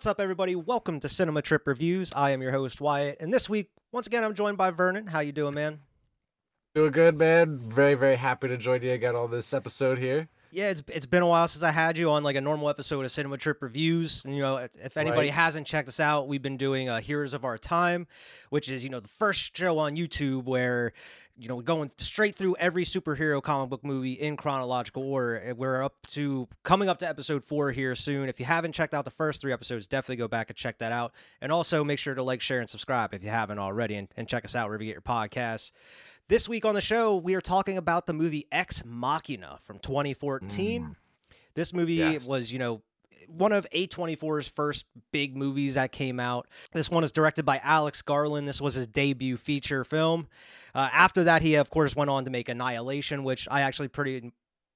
What's up, everybody? Welcome to Cinema Trip Reviews. I am your host Wyatt, and this week, once again, I'm joined by Vernon. How you doing, man? Doing good, man. Very, very happy to join you again on this episode here. Yeah, it's it's been a while since I had you on like a normal episode of Cinema Trip Reviews. And, you know, if anybody Right. hasn't checked us out, we've been doing uh, Heroes of Our Time, which is you know the first show on YouTube where you know going straight through every superhero comic book movie in chronological order. We're up to coming up to episode four here soon. If you haven't checked out the first three episodes, definitely go back and check that out. And also make sure to like, share, and subscribe if you haven't already, and, and check us out wherever you get your podcasts. This week on the show, we are talking about the movie Ex Machina from 2014. Mm. This movie Yes. was, you know, one of A24's first big movies that came out. This one is directed by Alex Garland. This was his debut feature film. Uh, after that, he, of course, went on to make Annihilation, which I actually pretty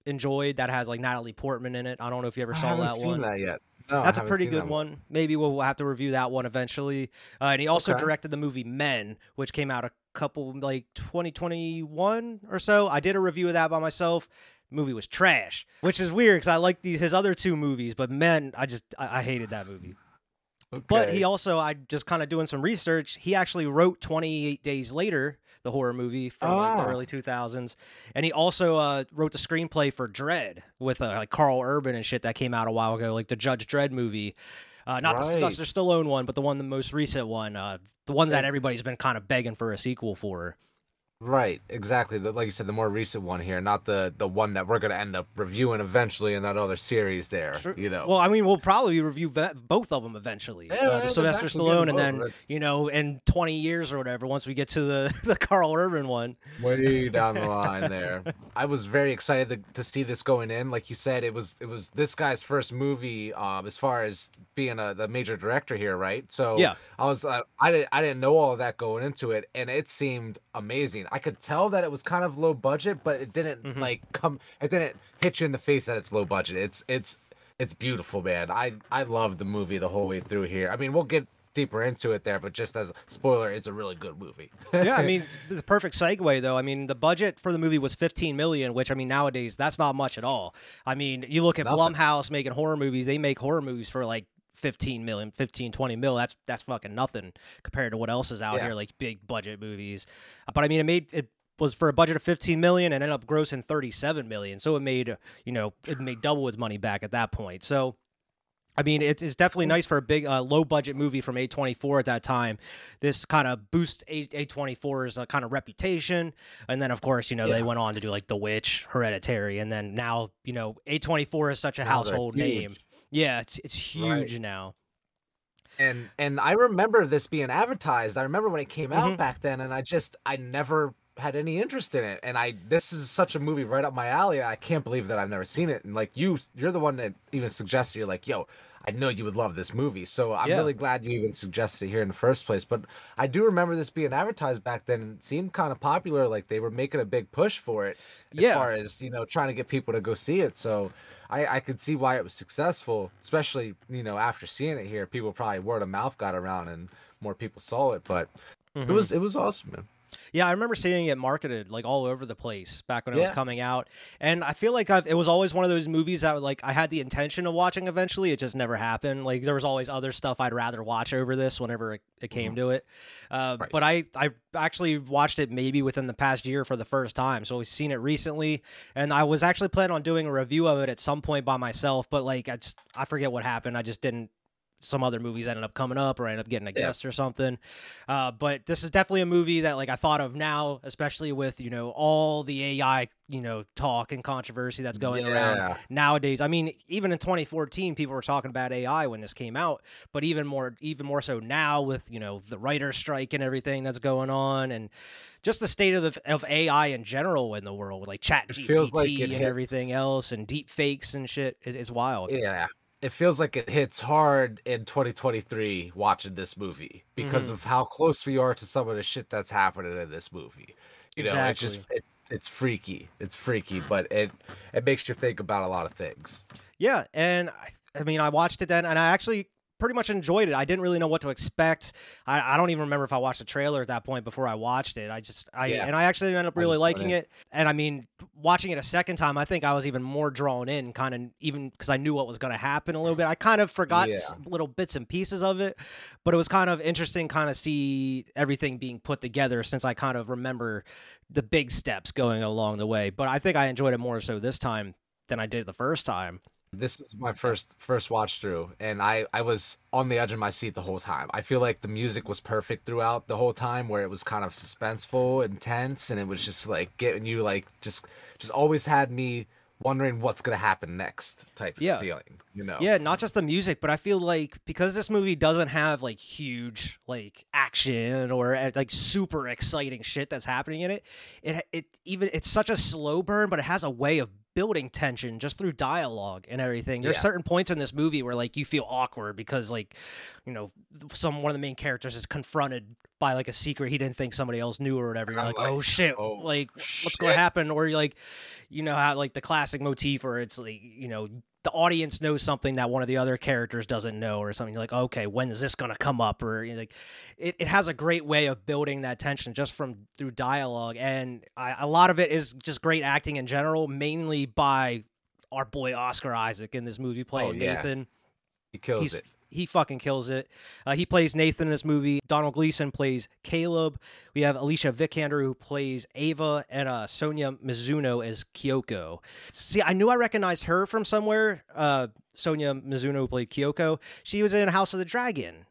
enjoyed. That has like Natalie Portman in it. I don't know if you ever I saw haven't that seen one. that yet. No, That's a pretty good that one. Maybe we'll have to review that one eventually. Uh, and he also Okay. directed the movie Men, which came out a couple like 2021 or so. I did a review of that by myself. Movie was trash, which is weird because I like his other two movies, but man, I just I, I hated that movie. But he also, I just kind of doing some research. He actually wrote 28 Days Later, the horror movie from like, Ah. the early 2000s, and he also uh, wrote the screenplay for Dredd with uh, like Karl Urban and shit that came out a while ago, like the Judge Dredd movie. Uh, not the Right. Sylvester Stallone one, but the one, the most recent one, uh, the one that everybody's been kind of begging for a sequel for. Right, exactly. The, like you said, the more recent one here, not the the one that we're gonna end up reviewing eventually in that other series there. You know. Well, I mean, we'll probably review ve- both of them eventually. Yeah, uh, the Sylvester exactly, we'll get Stallone, and then right. you know, in 20 years or whatever, once we get to the the Karl Urban one. way down the line there. I was very excited to, to see this going in. Like you said, it was it was this guy's first movie um, as far as being a the major director here, right? So Yeah. I was uh, I didn't I didn't know all of that going into it, and it seemed amazing. I could tell that it was kind of low budget, but it didn't Mhm. like come. It didn't hit you in the face that it's low budget. It's it's it's beautiful, man. I I loved the movie the whole way through here. I mean, we'll get deeper into it there, but just as a spoiler, it's a really good movie. yeah, I mean, it's a perfect segue though. I mean, the budget for the movie was 15 million, which I mean nowadays that's not much at all. I mean, you look at Nothing. Blumhouse making horror movies; they make horror movies for like 15 million, 15, 20 mil. That's that's fucking nothing compared to what else is out Yeah. here, like big budget movies. But I mean, it made it was for a budget of 15 million and ended up grossing 37 million. So it made uh, you know it made double its money back at that point. So. I mean, it's, it's definitely nice for a big, uh, low budget movie from A24 at that time. This kind of boosts A- A24's uh, kind of reputation. And then, of course, you know, they went on to do like The Witch, Hereditary. And then now, you know, A24 is such a household name. Yeah, it's, it's huge Right. now. and and I remember this being advertised. I remember when it came out Mhm. back then, and I just I never had any interest in it. And I this is such a movie right up my alley. I can't believe that I've never seen it. And like you, you're the one that even suggested. You're like, yo, I know you would love this movie. So I'm Yeah. really glad you even suggested it here in the first place. But I do remember this being advertised back then, and it seemed kind of popular. Like they were making a big push for it, as Yeah. far as you know, trying to get people to go see it. So. I, I could see why it was successful, especially you know after seeing it here. People probably word of mouth got around and more people saw it, but Mhm. it was it was awesome, man. Yeah, I remember seeing it marketed like all over the place back when it was coming out, and I feel like I've, it was always one of those movies that like I had the intention of watching eventually. It just never happened. Like there was always other stuff I'd rather watch over this whenever it, it came to it. Uh, Mm-hmm. Right. But I I actually watched it maybe within the past year for the first time, so I've seen it recently, and I was actually planning on doing a review of it at some point by myself, but like I just I forget what happened. I just didn't some other movies ended up coming up or I ended up getting a Yeah. guest or something. Uh, but this is definitely a movie that like I thought of now, especially with you know all the AI you know talk and controversy that's going around nowadays. I mean, even in 2014, people were talking about AI when this came out, but even more even more so now with you know the writer's strike and everything that's going on and. Just the state of the, of AI in general in the world, with like Chat GPT like and hits- everything else, and deep fakes and shit, is it's wild. Yeah. It feels like it hits hard in 2023 watching this movie because Mhm. of how close we are to some of the shit that's happening in this movie. You know, it's just it, it's freaky. It's freaky, but it it makes you think about a lot of things. Yeah, and I, I mean, I watched it then, and I actually pretty much enjoyed it. I didn't really know what to expect. I, I don't even remember if I watched the trailer at that point before I watched it. I just I Yeah. and I actually ended up really liking it. And I mean, watching it a second time, I think I was even more drawn in, kind of even because I knew what was going to happen a little bit. I kind of forgot Yeah. little bits and pieces of it, but it was kind of interesting, kind of see everything being put together since I kind of remember the big steps going along the way. But I think I enjoyed it more so this time than I did the first time. This was my first first watch through, and I I was on the edge of my seat the whole time. I feel like the music was perfect throughout the whole time, where it was kind of suspenseful, intense, and it was just like getting you like just just always had me wondering what's gonna happen next type of Yeah. feeling. You know? Yeah, not just the music, but I feel like because this movie doesn't have like huge like action or uh, like super exciting shit that's happening in it, it it even it's such a slow burn, but it has a way of building tension just through dialogue and everything. There's Yeah. certain points in this movie where like you feel awkward because like you know some one of the main characters is confronted by like a secret he didn't think somebody else knew or whatever. You're oh like, like, oh shit, "Oh, like what's going to happen? Or you're like, you know how like the classic motif where it's like you know the audience knows something that one of the other characters doesn't know or something. You're like, okay, when is this gonna come up? Or you're like, it, it has a great way of building that tension just from through dialogue, and I, a lot of it is just great acting in general, mainly by our boy Oscar Isaac in this movie playing oh, yeah. Nathan. he kills He's it. He fucking kills it. Uh, he plays Nathan in this movie. Domhnall Gleeson plays Caleb. We have Alicia Vikander who plays Ava, and uh, Sonoya Mizuno as Kyoko. See, I knew I recognized her from somewhere. Uh, Sonoya Mizuno who played Kyoko. She was in House of the Dragon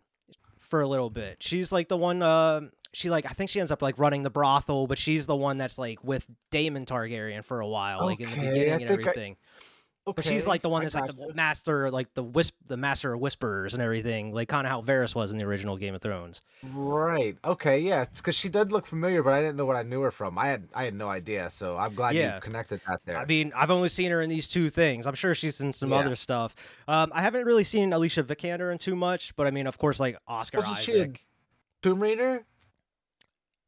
for a little bit. She's like the one. Uh, she like I think she ends up like running the brothel, but she's the one that's like with Daemon Targaryen for a while, like in the beginning and everything. I- everything. But she's like the one that's like the master, like the wisp, the master of whisperers and everything, like kind of how Varys was in the original Game of Thrones. Right. Okay. Yeah. It's because she did look familiar, but I didn't know what I knew her from. I had I had no idea. So I'm glad Yeah. you connected that there. I mean, I've only seen her in these two things. I'm sure she's in some Yeah. other stuff. Um, I haven't really seen Alicia Vikander in too much, but I mean, of course, like Oscar Wasn't Isaac. she Tomb Raider.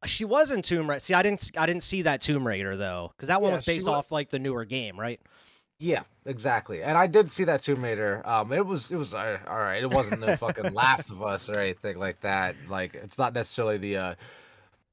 She was in Tomb Raider. See, I didn't, I didn't see that Tomb Raider though, because that one Yeah, was based off like the newer game, right? Yeah, exactly. And I did see that Tomb Raider. Um, it was it was uh, all right. It wasn't the fucking Last of Us or anything like that. Like it's not necessarily the uh,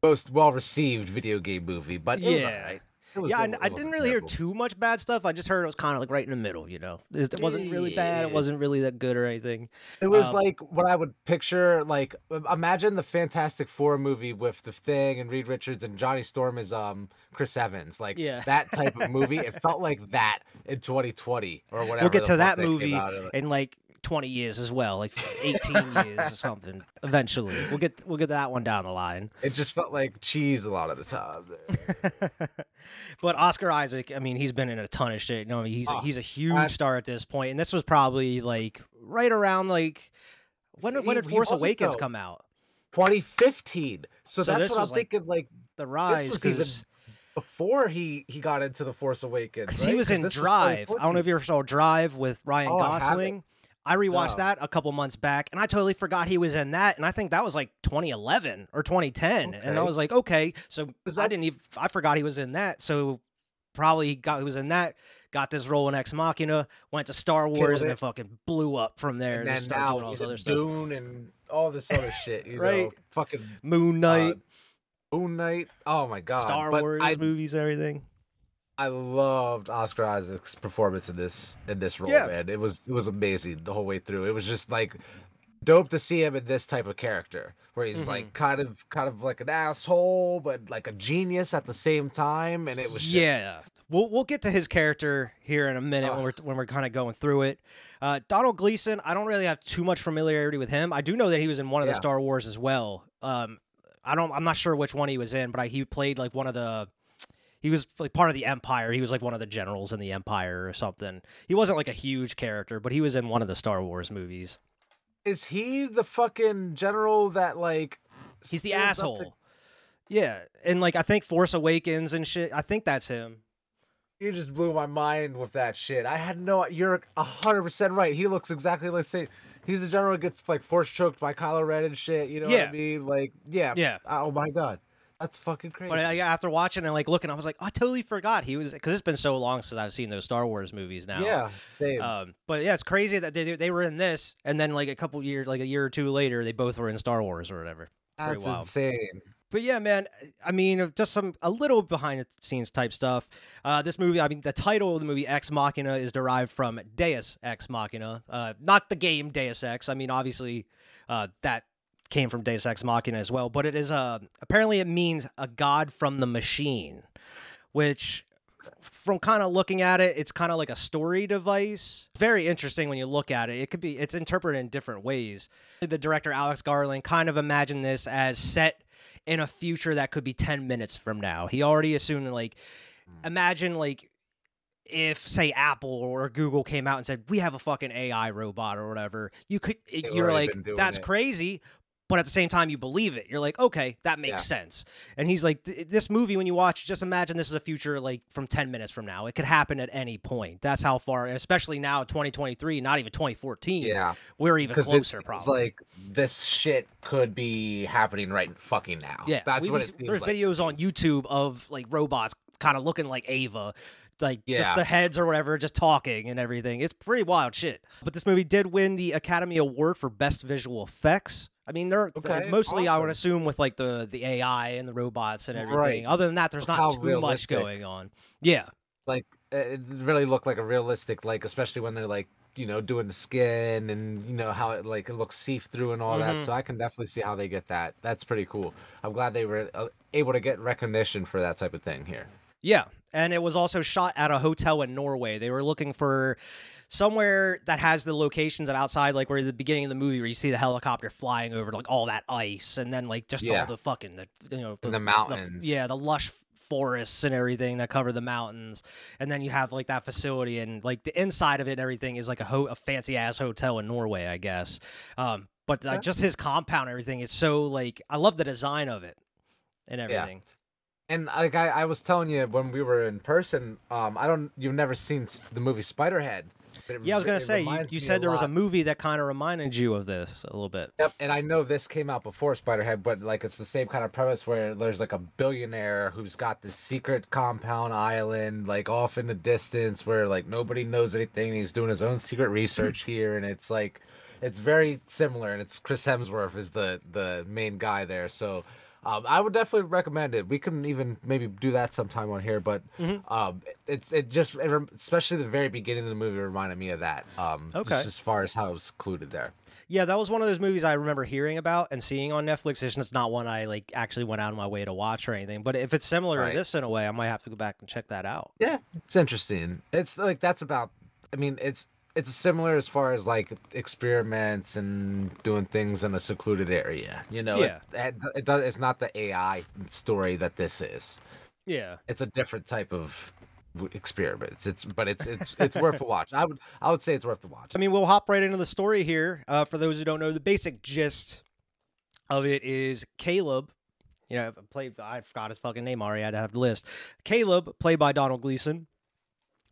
most well received video game movie, but it was Yeah. Yeah, I, I didn't really hear too much bad stuff. I just heard it was kind of like right in the middle. You know, it wasn't really bad. It wasn't really that good or anything. It was um, like what I would picture. Like imagine the Fantastic Four movie with the Thing and Reed Richards and Johnny Storm is um Chris Evans. Like Yeah. that type of movie. it felt like that in 2020 or whatever. we'll get to that movie out of it. in like 20 years as well, like 18 years or something. Eventually, we'll get we'll get that one down the line. It just felt like cheese a lot of the time. but Oscar Isaac, I mean, he's been in a ton of shit. You know, he's Oh, he's a huge I- star at this point, and this was probably like right around like when when did Force Awakens though. come out? 2015. So, So that's what I'm was, like, thinking. Like The Rise, was because before he he got into the Force Awakens. he right? was 'Cause in Drive. I don't know if you ever saw Drive with Ryan Oh. Gosling. I rewatched No. that a couple months back, and I totally forgot he was in that. And I think that was like 2011 or 2010. And I was like, okay, so I didn't even. I forgot he was in that. So probably he got he was in that. Got this role in Ex Machina. Went to Star Wars, and then fucking blew up from there. And And, then just doing now all this other stuff. Dune and all this other shit. You Right. know, fucking Moon uh, Knight, Moon Knight. Oh my god. Star But Wars I movies, everything. I loved Oscar Isaac's performance in this in this role, Yeah. man. It was it was amazing the whole way through. It was just like dope to see him in this type of character where he's Mm-hmm. like kind of kind of like an asshole but like a genius at the same time and it was just, yeah. We'll we'll get to his character here in a minute when we're when we're kind of going through it. Uh, Domhnall Gleeson, I don't really have too much familiarity with him. I do know that he was in one of the Star Wars as well. Um, I don't. I'm not sure which one he was in, but I, he played like one of the. He was like part of the Empire. He was like one of the generals in the Empire or something. He wasn't like a huge character, but he was in one of the Star Wars movies. Is he the fucking general that like He's the up to- asshole. Yeah, and like I think Force Awakens and shit. I think that's him. You just blew my mind with that shit. I had no. You're hundred percent right. He looks exactly like same. He's the general gets like force choked by Kylo Ren and shit. You know what I mean? Like, yeah, Yeah. Uh, oh my god, That's fucking crazy. But I, after watching and like looking, I was like, I totally forgot he was because it's been so long since I've seen those Star Wars movies now. yeah, same. Um, but yeah, it's crazy that they they were in this, and then like a couple years, like a year or two later, they both were in Star Wars or whatever. pretty That's wild. insane. But yeah, man, I mean, just some a little behind the scenes type stuff. Uh, this movie, I mean, the title of the movie Ex Machina is derived from Deus Ex Machina, uh, not the game Deus Ex. I mean, obviously, uh, that came from Deus Ex Machina as well, but it is uh, apparently it means a god from the machine, which from kind of looking at it, it's kind of like a story device. Very interesting when you look at it. It could be it's interpreted in different ways. The director Alex Garland kind of imagined this as set in a future that could be 10 minutes from now. He already assumed like imagine like if say Apple or Google came out and said we have a fucking AI robot or whatever, you could They've you're like that's it. crazy, but at the same time you believe it. You're like, okay, that makes Yeah. sense. And he's like, this movie when you watch, just imagine this is a future like from 10 minutes from now. It could happen at any point. That's how far, and especially now 2023, not even 2014. Yeah, we're even closer. it's, probably. like this shit could be happening right fucking now. Yeah, that's we- what we- it seems There's like. videos on YouTube of like robots kind of looking like Ava, like just the heads or whatever, just talking and everything. It's pretty wild shit. But this movie did win the Academy Award for Best Visual Effects. I mean, they're Okay, mostly I would assume with like the the AI and the robots and everything. Right. Other than that, there's Of not too much going on. Yeah, like it really looked like a realistic like especially when they're like you know doing the skin and you know how it like it looks see through and all Mhm. that so i can definitely see how they get that that's pretty cool i'm glad they were uh, able to get recognition for that type of thing here Yeah, and it was also shot at a hotel in Norway. They were looking for somewhere that has the locations of outside, like where the beginning of the movie, where you see the helicopter flying over like all that ice, and then like just Yeah. all the fucking the you know And the mountains. yeah, the lush forests and everything that cover the mountains, and then you have like that facility and like the inside of it and everything is like a ho- a fancy ass hotel in Norway, I guess. Um, but like, Okay. just his compound, and everything is so like I love the design of it and everything. and like I, I was telling you when we were in person um i don't you've never seen the movie spiderhead but it Yeah, I was gonna say you, you said there was a movie that kind of reminded you of this a little bit. Yep, and I know this came out before Spiderhead, but like it's the same kind of premise where there's like a billionaire who's got this secret compound island, like off in the distance, where like nobody knows anything. He's doing his own secret research here, and it's like it's very similar. And it's Chris Hemsworth is the the main guy there, so. Um, I would definitely recommend it. We can even maybe do that sometime on here, but Mhm. um, it's it just it, rem- especially the very beginning of the movie reminded me of that. Um, Okay. as far as how it was secluded there. Yeah, that was one of those movies I remember hearing about and seeing on Netflix. It's just not one I like actually went out of my way to watch or anything. But if it's similar Right. to this in a way, I might have to go back and check that out. Yeah, it's interesting. It's like that's about. I mean, it's it's similar as far as like experiments and doing things in a secluded area. You know, Yeah. It, it, it does. It's not the AI story that this is. Yeah. It's a different type of experiments. It's but it's it's it's worth a watch. I would I would say it's worth a watch. I mean, we'll hop right into the story here. Uh, for those who don't know, the basic gist of it is Caleb. You know, played. I forgot his fucking name already. I had to have the list. Caleb, played by Domhnall Gleeson.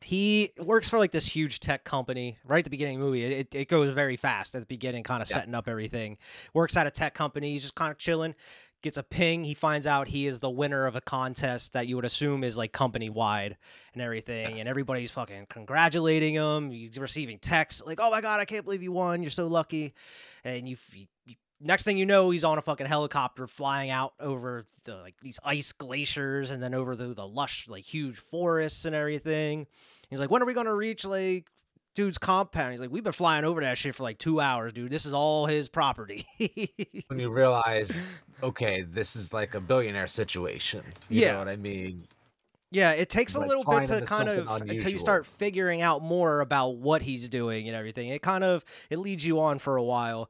He works for like this huge tech company right at the beginning of the movie. It, it goes very fast at the beginning, kind of Yeah. setting up everything. Works at a tech company. He's just kind of chilling. Gets a ping. He finds out he is the winner of a contest that you would assume is like company wide and everything. Yes. And everybody's fucking congratulating him. He's receiving texts like, "Oh my god, I can't believe you won! You're so lucky!" And you, you, you next thing you know, he's on a fucking helicopter flying out over the, like these ice glaciers and then over the the lush like huge forests and everything. He's like, "When are we gonna reach like?" Dude's compound. He's like, we've been flying over that shit for like two hours, dude. This is all his property. when you realize, okay, this is like a billionaire situation. You Yeah. know what I mean? Yeah, it takes a little bit to kind of something until you start figuring out more about what he's doing and everything. It kind of it leads you on for a while.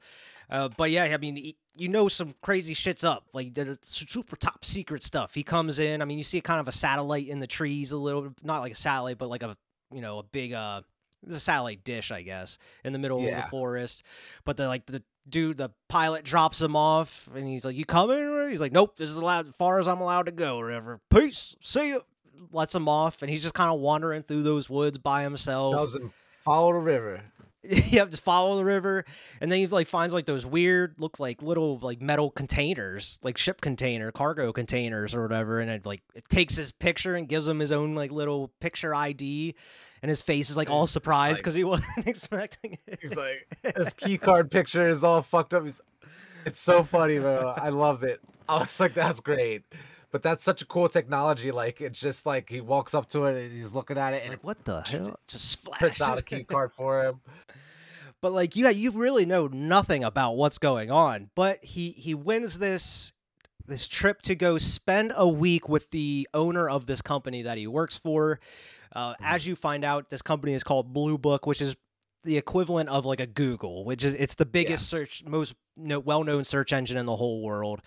Uh, but yeah, I mean, y- you know, some crazy shit's up. Like the super top secret stuff. He comes in. I mean, you see kind of a satellite in the trees, a little, not like a satellite, but like a you know a big uh, a satellite dish, I guess, in the middle of the forest. But the like the dude, the pilot drops him off, and he's like, "You coming?" He's like, "Nope, this is allowed as far as I'm allowed to go." Or whatever. Peace. See you. Lets him off, and he's just kind of wandering through those woods by himself. Him follow the river. yeah, just follow the river, and then he like finds like those weird, looks like little like metal containers, like ship container, cargo containers or whatever, and it like it takes his picture and gives him his own like little picture ID, and his face is like all surprised like- because he wasn't expecting it. He's like, his key card picture is all fucked up. He's, it's so funny, bro. I love it. I was like, that's great. But that's such a cool technology. Like, it's just like he walks up to it and he's looking at it and like what the hell? Just it flash out a key card for him. but like you you really know nothing about what's going on but he he wins this this trip to go spend a week with the owner of this company that he works for uh, as you find out this company is called blue book which is the equivalent of like a google which is it's the biggest Yes. search most no, well-known search engine in the whole world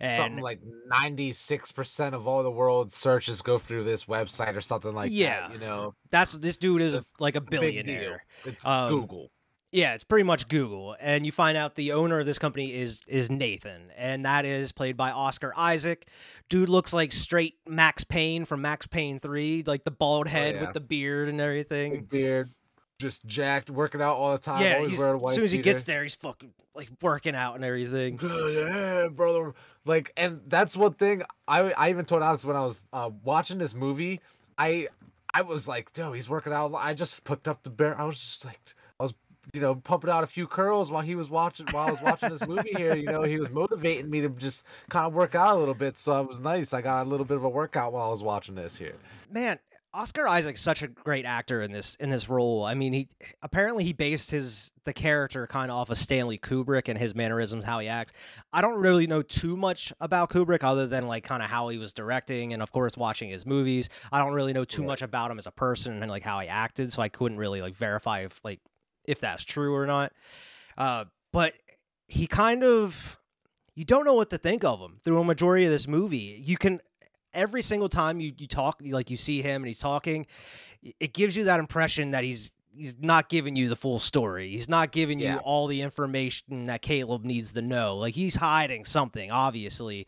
and something like 96% of all the world's searches go through this website or something like that. Yeah. that. You know, that's this dude is That's like a billionaire It's Um, Google. Yeah, it's pretty much Google, and you find out the owner of this company is is Nathan, and that is played by Oscar Isaac. Dude looks like straight Max Payne from Max Payne Three, like the bald head yeah. with the beard and everything. Big beard, just jacked, working out all the time. yeah, always he's, wearing a as soon as he gets there, he's fucking like working out and everything. Yeah, brother. Like, and that's one thing I I even told Alex when I was uh, watching this movie. I I was like, yo, he's working out. I just picked up the bear. I was just like, I was you know pumping out a few curls while he was watching while I was watching this movie here. You know, he was motivating me to just kind of work out a little bit. So it was nice. I got a little bit of a workout while I was watching this here. Man, Oscar Isaac's such a great actor in this in this role. I mean, he apparently he based his the character kind of off of Stanley Kubrick and his mannerisms, how he acts. I don't really know too much about Kubrick other than like kind of how he was directing and of course watching his movies. I don't really know too much about him as a person and like how he acted, so I couldn't really like verify if like if that's true or not. Uh, but he kind of you don't know what to think of him through a majority of this movie. You can every single time you, you talk like you see him and he's talking, it gives you that impression that he's he's not giving you the full story. He's not giving you all the information that Caleb needs to know. Like he's hiding something, obviously.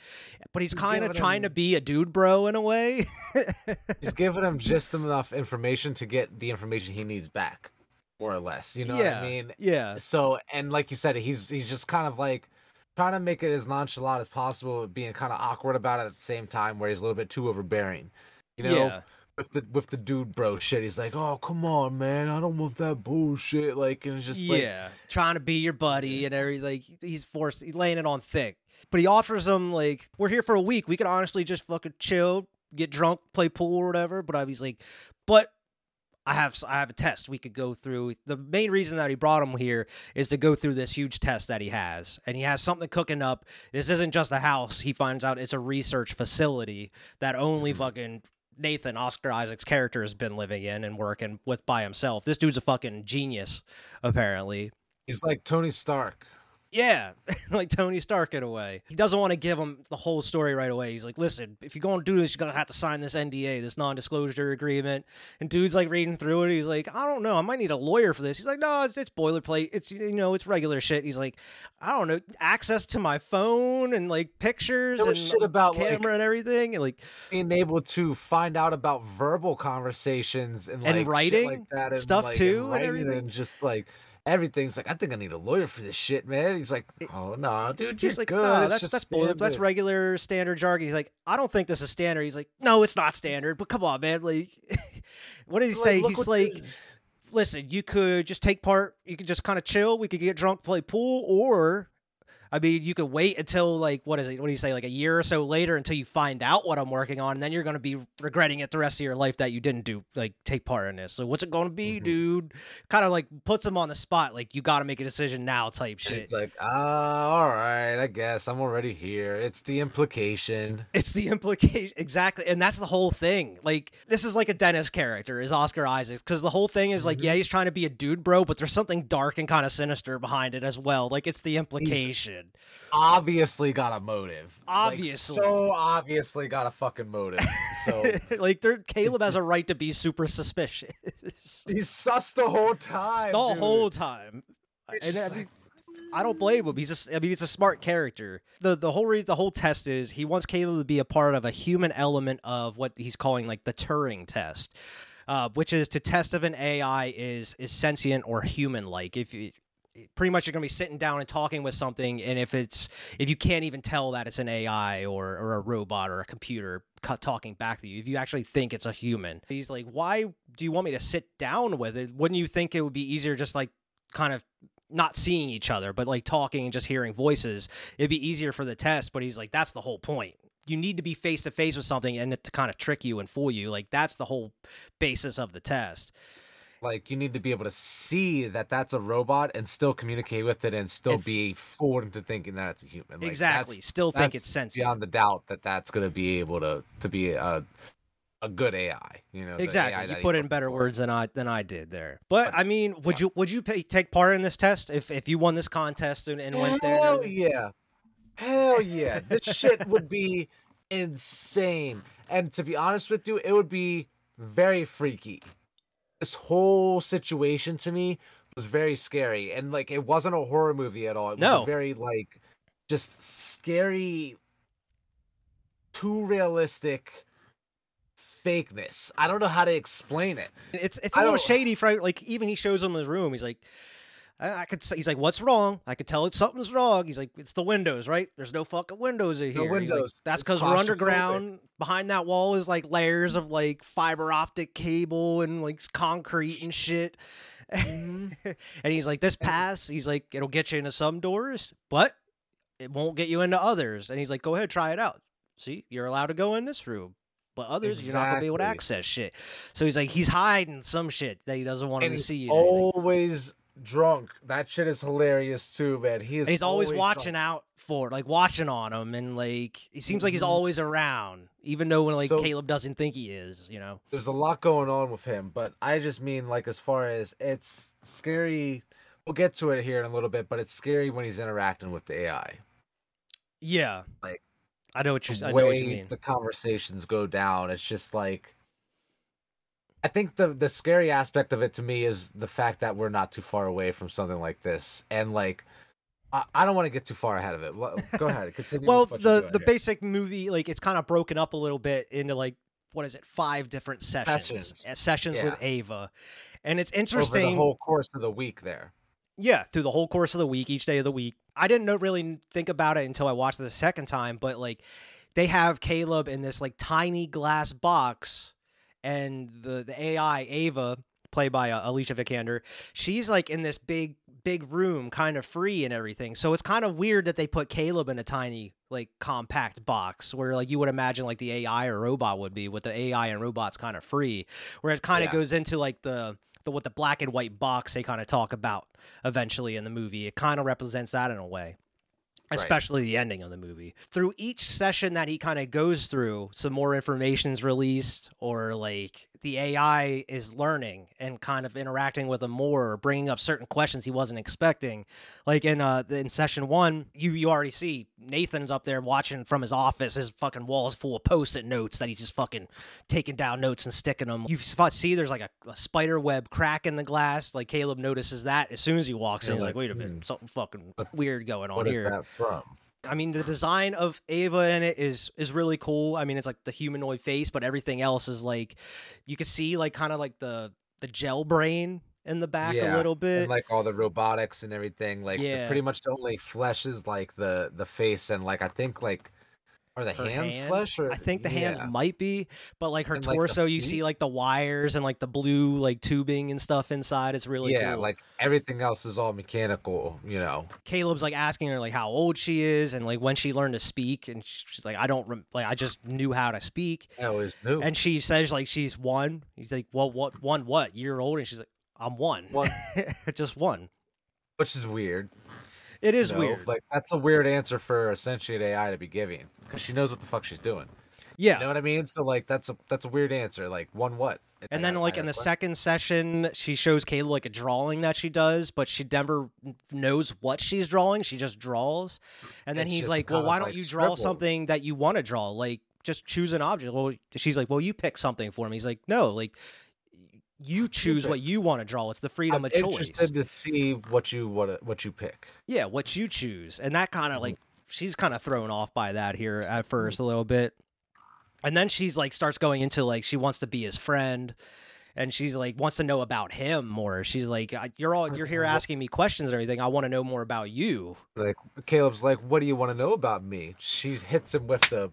But he's, He's kind of giving trying to be a dude bro in a way. He's giving him just enough information to get the information he needs back, more or less. You know yeah. what I mean? Yeah. So and like you said, he's he's just kind of like trying to make it as nonchalant as possible, but being kind of awkward about it at the same time, where he's a little bit too overbearing. You know, yeah. with the with the dude bro shit, he's like, "Oh come on, man, I don't want that bullshit." Like, and it's just like, yeah, trying to be your buddy and everything. Like, he's forced, he's laying it on thick. But he offers him like, we're here for a week. We could honestly just fucking chill, get drunk, play pool or whatever. But I was like, but I have I have a test we could go through. The main reason that he brought him here is to go through this huge test that he has, and he has something cooking up. This isn't just a house. He finds out it's a research facility that only mm-hmm. fucking Nathan Oscar Isaac's character has been living in and working with by himself. This dude's a fucking genius, apparently. he's like Tony Stark. Yeah, like Tony Stark in a way. He doesn't want to give him the whole story right away. He's like, listen, if you're going to do this, you're going to have to sign this NDA, this non disclosure agreement. And dude's like reading through it. He's like, I don't know. I might need a lawyer for this. He's like, no, it's, it's boilerplate. It's, you know, it's regular shit. He's like, I don't know, access to my phone and like pictures and shit about, like- camera and everything. And like, Being able to find out about verbal conversations and And like writing like that and stuff like, too, and writing everything. and just like everything's like I think I need a lawyer for this shit, man. He's like, oh no, dude, you're He's like, good. no, that's that's that's regular standard jargon. He's like, I don't think this is standard. He's like, no, it's not standard. But come on, man. Like, what did he say? He's like, listen, you could just take part. You could just kind of chill. We could get drunk, play pool, or I mean, you could wait until like what is it? What do you say? Like a year or so later until you find out what I'm working on, and then you're gonna be regretting it the rest of your life that you didn't do like take part in this. So what's it gonna be, Mhm. dude? Kind of like puts him on the spot. Like you got to make a decision now, type shit. It's like, ah, all right, I guess I'm already here. It's the implication. It's the implication exactly, and that's the whole thing. Like this is like a Dennis character, is Oscar Isaacs, because the whole thing is like, Mhm. yeah, he's trying to be a dude, bro, but there's something dark and kind of sinister behind it as well. Like it's the implication. Obviously got a motive. Like, Obviously. so obviously got a fucking motive. So like, there, Caleb has a right to be super suspicious he's sus the whole time. the dude. whole time. It's And just I, like, I don't blame him. He's just, I mean, it's a smart character. The the whole reason, the whole test is he wants Caleb to be a part of a human element of what he's calling like the Turing test. uh, which is to test if an AI is is sentient or human like. If you pretty much you're going to be sitting down and talking with something and if it's if you can't even tell that it's an ai or, or a robot or a computer talking back to you if you actually think it's a human he's like why do you want me to sit down with it? Wouldn't you think it would be easier just like kind of not seeing each other but like talking and just hearing voices? It'd be easier for the test but he's like that's the whole point. You need to be face to face with something and it to kind of trick you and fool you. Like that's the whole basis of the test like you need to be able to see that that's a robot and still communicate with it and still If- be fooled into thinking that it's a human. Like, exactly that's- still think it's sentient beyond the doubt that that's going to be able to to be a a good AI. You know, Exactly. You put in better for. words than I than I did there. But But, I mean, would you would you pay, take part in this test if if you won this contest and, and went there? Hell yeah, hell yeah! This shit would be insane. And to be honest with you, it would be very freaky. This whole situation to me was very scary, and like it wasn't a horror movie at all. It was No. a very like just scary, too realistic fakeness. I don't know how to explain it. It's it's a little shady. For like even he shows him his room. He's like. I could say, he's like, what's wrong? I could tell it's something's wrong. He's like, it's the windows, right? There's no fucking windows in No here. Like, windows. That's because we're underground. Behind that wall is like layers of like fiber optic cable and like concrete and shit. Mhm. and he's like, this pass, he's like, it'll get you into some doors, but it won't get you into others. And he's like, go ahead, try it out. See, you're allowed to go in this room, but others, you're not gonna be able to access shit. So he's like, he's hiding some shit that he doesn't want and to see. everything. always drunk. That shit is hilarious too, man. He is. And he's always, drunk. watching out for, like, watching on him, and like, he seems like he's Mhm. always around, even though when like So- Caleb doesn't think he is. You know? There's a lot going on with him, but I just mean like as far as it's scary. We'll get to it here in a little bit, but it's scary when he's interacting with the AI. Yeah. Like, I know what you. The I know what you mean. the conversations go down, it's just like. I think the the scary aspect of it to me is the fact that we're not too far away from something like this, and like, I, I don't want to get too far ahead of it. Go ahead, continue. well with what you're the the here. basic movie like it's kind of broken up a little bit into like what is it five different sessions Sessions. uh, sessions with ava and it's over interesting the whole course of the week there. yeah through the whole course of the week each day of the week i didn't know, really think about it until i watched it the second time but like they have caleb in this like tiny glass box and the the ai ava played by uh, alicia vikander she's like in this big big room kind of free and everything. So it's kind of weird that they put caleb in a tiny like compact box where like you would imagine like the ai or robot would be with the ai and robots kind of free where it kind of Yeah. goes into like the the what the black and white box they kind of talk about eventually in the movie. It kind of represents that in a way Right. especially the ending of the movie. Through each session that he kind of goes through, some more information's released, or like the AI is learning and kind of interacting with him more, or bringing up certain questions he wasn't expecting. Like in uh in session one, you you already see Nathan's up there watching from his office. His fucking walls full of post-it notes that he's just fucking taking down notes and sticking them. You see there's like a, a spider web crack in the glass. Like Caleb notices that as soon as he walks in. He's like, like, wait a minute, hmm. something fucking weird going on What is here. that from? I mean, the design of Ava in it is is really cool. I mean, it's like the humanoid face, but everything else is like you can see like kind of like the the gel brain in the back Yeah, a little bit. And like all the robotics and everything, like Yeah. pretty much the only flesh is like the the face and like I think like are the hands hand. flesh or I think the hands Yeah. might be, but like her And, like, torso, you see like the wires and like the blue like tubing and stuff inside. It's really yeah, cool. like everything else is all mechanical, you know. Caleb's like asking her like how old she is and like when she learned to speak, and she's like, I don't rem- like I just knew how to speak. I always knew. And she says like she's one. He's like, well, what one what year old? And she's like, I'm one. One. just one. which is weird. It is you know? weird. Like that's a weird answer for a sentient AI to be giving because she knows what the fuck she's doing. yeah. You know what I mean? So like that's a that's a weird answer. Like one what? and then like in the second session, she shows Caleb like a drawing that she does, but she never knows what she's drawing. She just draws. And then It's he's like, "Well, why don't like you draw scribbles. something that you want to draw? Like just choose an object." Well, she's like, "Well, you pick something for me." He's like, "No, like you choose what you want to draw. It's the freedom I'm of choice." interested to see what you what what you pick. Yeah, what you choose. And that kind of Mhm. like she's kind of thrown off by that here at first a little bit. And then she's like starts going into like she wants to be his friend. and she's like wants to know about him more. She's like, "You're all you're here asking me questions and everything. I want to know more about you." Like Caleb's like, "What do you want to know about me?" She hits him with the,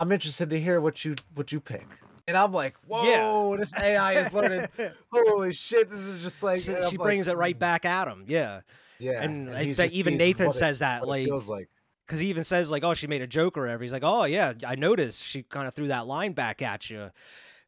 "I'm interested to hear what you what you pick." And I'm like, whoa, yeah. this AI is learning. Holy shit. This is just like. So she brings like, it right back at him. Yeah. Yeah. And, and like, even Nathan says it, that. like, like. Because he even says, like, oh, she made a joke or whatever. He's like, oh, yeah, I noticed she kind of threw that line back at you.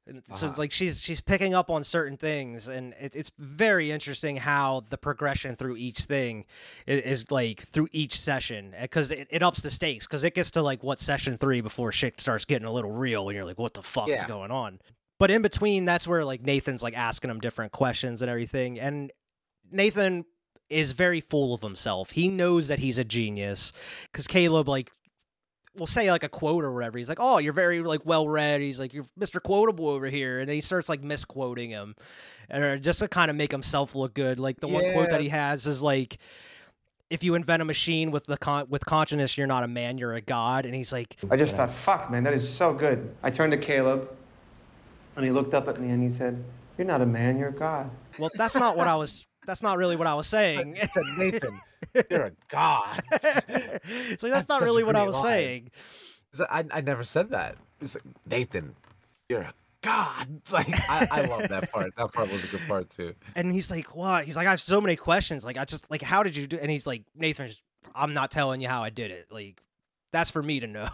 And uh-huh. So it's uh-huh. like she's she's picking up on certain things, and it, it's very interesting how the progression through each thing is, is like through each session because it, it ups the stakes because it gets to like what session three before shit starts getting a little real, and you're like, what the fuck yeah. is going on? But in between, that's where like Nathan's like asking him different questions and everything, and Nathan is very full of himself. He knows that he's a genius because Caleb like will say like a quote or whatever. He's like, "Oh, you're very like well read." He's like, "You're Mr. Quotable over here," and then he starts like misquoting him, and uh, just to kind of make himself look good. Like the yeah. one quote that he has is like. If you invent a machine with the con- with consciousness, you're not a man, you're a god. And he's like, I just thought, fuck, man, that is so good. I turned to Caleb, and he looked up at me and he said, "You're not a man, you're a god." Well, that's not what I was. That's not really what I was saying. I said, Nathan, you're a god. so that's, that's not really what I was line. saying. I, I never said that. It's like, Nathan, you're a god. Like I, I love that part. That part was a good part too. And he's like, what? He's like, I have so many questions. Like I just like, how did you do? And he's like, Nathan, I'm not telling you how I did it. Like that's for me to know.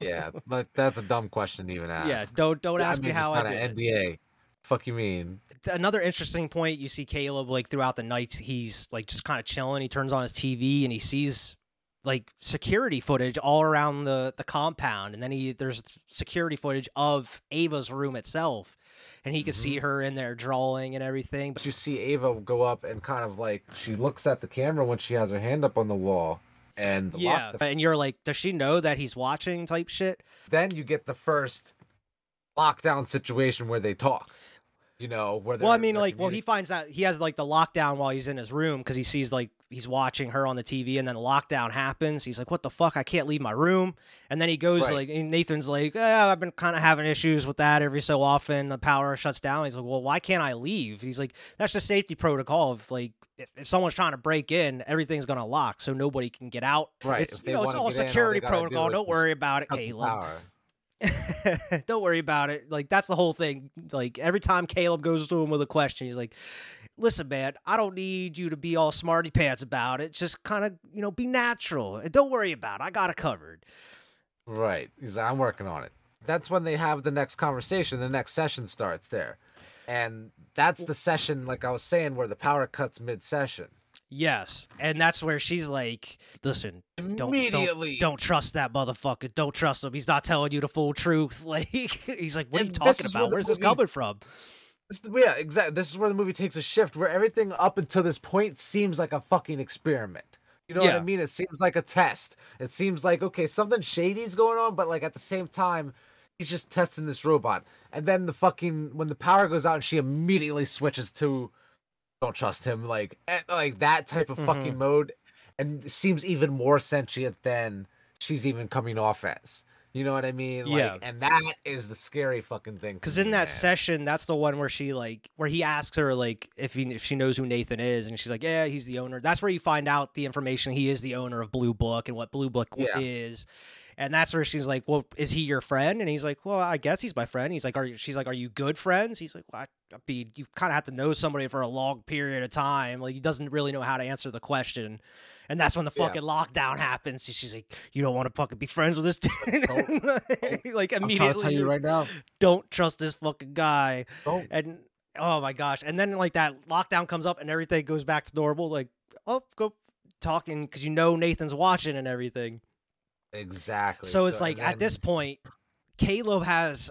yeah, but that's a dumb question to even ask. Yeah, don't don't yeah, ask I mean, me how I did. NDA. Fuck you mean? Another interesting point you see Caleb like throughout the nights he's like just kind of chilling. He turns on his TV and he sees like security footage all around the the compound and then he there's security footage of Ava's room itself and he can mm-hmm. see her in there drawing and everything. But you see Ava go up and kind of like she looks at the camera when she has her hand up on the wall and yeah, the... and you're like, does she know that he's watching? Type shit. Then you get the first lockdown situation where they talk you know where well i mean like well he finds out he has like the lockdown while he's in his room because he sees like he's watching her on the tv and then lockdown happens. He's like what the fuck? I can't leave my room. And then he goes right. like nathan's like eh, i've been kind of having issues with that every so often. The power shuts down. He's like well why can't i leave? He's like that's just safety protocol. Of like if, if someone's trying to break in everything's gonna lock so nobody can get out. Right. It's, you know it's all security in, all protocol. do don't worry about it caleb Don't worry about it. Like that's the whole thing. Like every time Caleb goes to him with a question, he's like, "Listen, man, I don't need you to be all smarty pants about it. Just kind of, you know, be natural and don't worry about it. I got it covered." Right. He's like, I'm working on it. That's when they have the next conversation. The next session starts there, and that's the session, like I was saying, where the power cuts mid-session. Yes, and that's where she's like, "Listen, don't, don't, don't trust that motherfucker. Don't trust him. He's not telling you the full truth." Like he's like, "What are you talking about? Where's this coming from?" This, yeah, exactly. This is where the movie takes a shift, where everything up until this point seems like a fucking experiment. You know yeah. what I mean? It seems like a test. It seems like okay, something shady's going on, but like at the same time, he's just testing this robot. And then the fucking when the power goes out, and she immediately switches to don't trust him like eh, like that type of mm-hmm. fucking mode and seems even more sentient than she's even coming off as you know what I mean? Like, yeah. And that is the scary fucking thing. Because in that man. session, that's the one where she like, where he asks her like if he, if she knows who Nathan is, and she's like, yeah, he's the owner. That's where you find out the information. He is the owner of Blue Book and what Blue Book yeah. is. And that's where she's like, "Well, is he your friend?" And he's like, "Well, I guess he's my friend." He's like, "Are you?" She's like, "Are you good friends?" He's like, "Well, I, be you kind of have to know somebody for a long period of time. Like he doesn't really know how to answer the question." And that's when the fucking yeah. lockdown happens. She's like, "You don't want to fucking be friends with this." Dude. like immediately, tell you right now, don't trust this fucking guy. Don't. And oh my gosh! And then like that lockdown comes up and everything goes back to normal. Like, oh, go talking because you know Nathan's watching and everything. Exactly. So it's so, like then... at this point, Caleb has,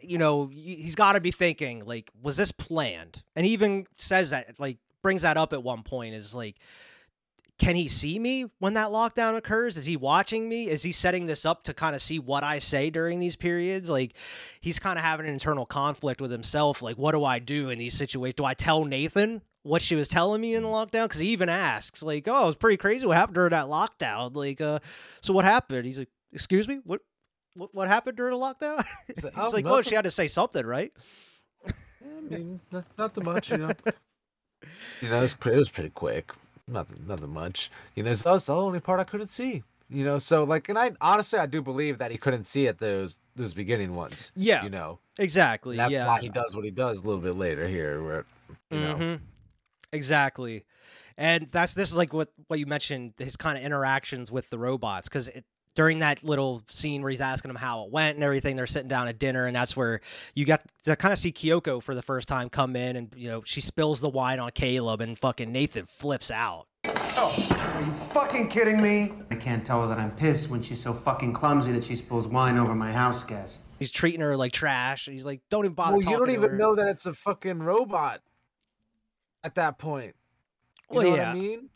you know, he's got to be thinking like, was this planned? And he even says that, like, brings that up at one point. Is like, can he see me when that lockdown occurs? Is he watching me? Is he setting this up to kind of see what I say during these periods? Like, he's kind of having an internal conflict with himself. Like, what do I do in these situations? Do I tell Nathan what she was telling me in the lockdown because he even asks like oh it was pretty crazy what happened during that lockdown like uh so what happened he's like excuse me what what, what happened during the lockdown he's like, oh, like well she had to say something right I mean, not, not too much, you know. you know, it was, pre- it was pretty quick. Nothing, nothing much. You know, so that's the only part I couldn't see. You know, so like, and I honestly, I do believe that he couldn't see it those those beginning ones. Yeah. You know, Exactly. and that's yeah. why he does what he does a little bit later here, where you know, Mhm. Exactly. And that's this is like what what you mentioned his kind of interactions with the robots because during that little scene where he's asking them how it went and everything, they're sitting down at dinner, and that's where you got to kind of see Kyoko for the first time come in, and you know she spills the wine on Caleb, and fucking Nathan flips out. Oh, are you fucking kidding me? I can't tell her that I'm pissed when she's so fucking clumsy that she spills wine over my house guest. He's treating her like trash. He's like, "Don't even bother." well, you don't to even her." know that it's a fucking robot at that point. You Well, know yeah. what I mean?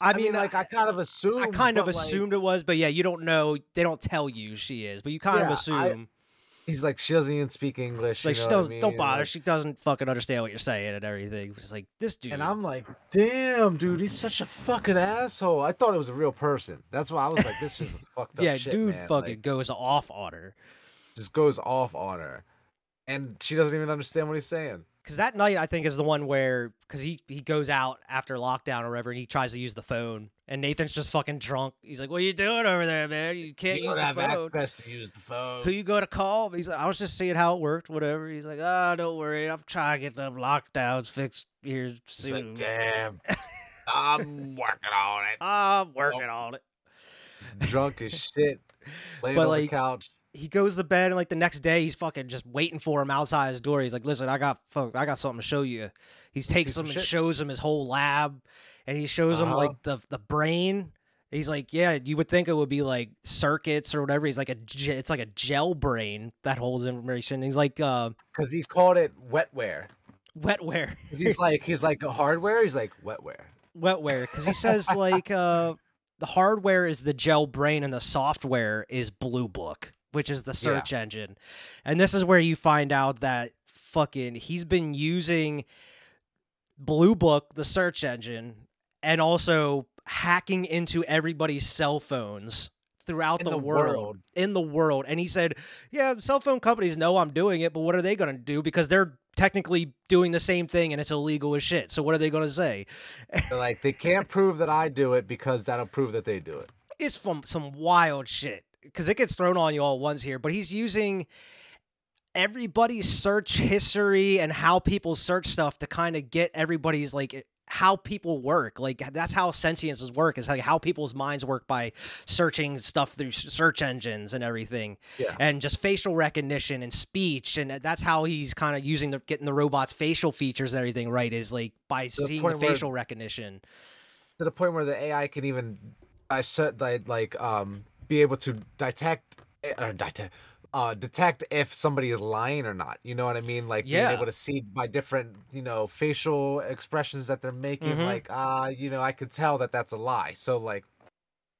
I I mean, mean, like I kind of assumed. I kind of but, like, assumed it was, but yeah, you don't know. They don't tell you she is, but you kind of Yeah, I- assume. he's like she doesn't even speak English. Like, you she what I doesn't, don't bother. Like- She doesn't fucking understand what you're saying and everything. It's like this dude. And I'm like, damn, dude, he's such a fucking asshole. I thought it was a real person. That's why I was like, this is a fucked up yeah, shit, dude, man. fucking Like, goes off on her. just goes off on her, and she doesn't even understand what he's saying. Because that night, I think, is the one where because he he goes out after lockdown or whatever, and he tries to use the phone, and Nathan's just fucking drunk. He's like, "What are you doing over there, man? You can't You use the phone." access to use the phone. Who you go to call? He's like, I was just seeing how it worked, whatever. He's like, oh, don't worry, I'm trying to get the lockdowns fixed here soon. like, damn, I'm working on it. I'm working on it. Drunk as shit, laying But, on like, the couch. He goes to bed and like the next day he's fucking just waiting for him outside his door. He's like, "Listen, I got fuck, I got something to show you." He takes him and shit? shows him his whole lab, and he shows him Uh-huh. like the the brain. He's like, "Yeah, you would think it would be like circuits or whatever." He's like a it's like a gel brain that holds information. He's like uh, Because he's called it wetware. Wetware. He's like he's like a hardware. He's like wetware. wetware, because he says like uh, the hardware is the gel brain and the software is Blue Book, which is the Yeah. search engine. And this is where you find out that fucking he's been using Blue Book, the search engine, and also hacking into everybody's cell phones throughout the, the world, world. in the world and he said yeah cell phone companies know i'm doing it but what are they going to do because they're technically doing the same thing and it's illegal as shit so what are they going to say like they can't prove that I do it because that'll prove that they do it. it's from some wild shit because it gets thrown on you all at once here. But he's using everybody's search history and how people search stuff to kind of get everybody's like how people work. Like that's how sentiences work. Is like how people's minds work by searching stuff through search engines and everything, Yeah. and just facial recognition and speech. And that's how he's kind of using the getting the robot's facial features and everything right. Is like by the seeing the where- facial recognition. to the point where the AI can even dissect, like, like um, be able to detect, eh, or detect, uh, detect if somebody is lying or not. You know what I mean? Like Yeah. being able to see by different, you know, facial expressions that they're making. Mhm. Like, uh, you know, I could tell that that's a lie. So like,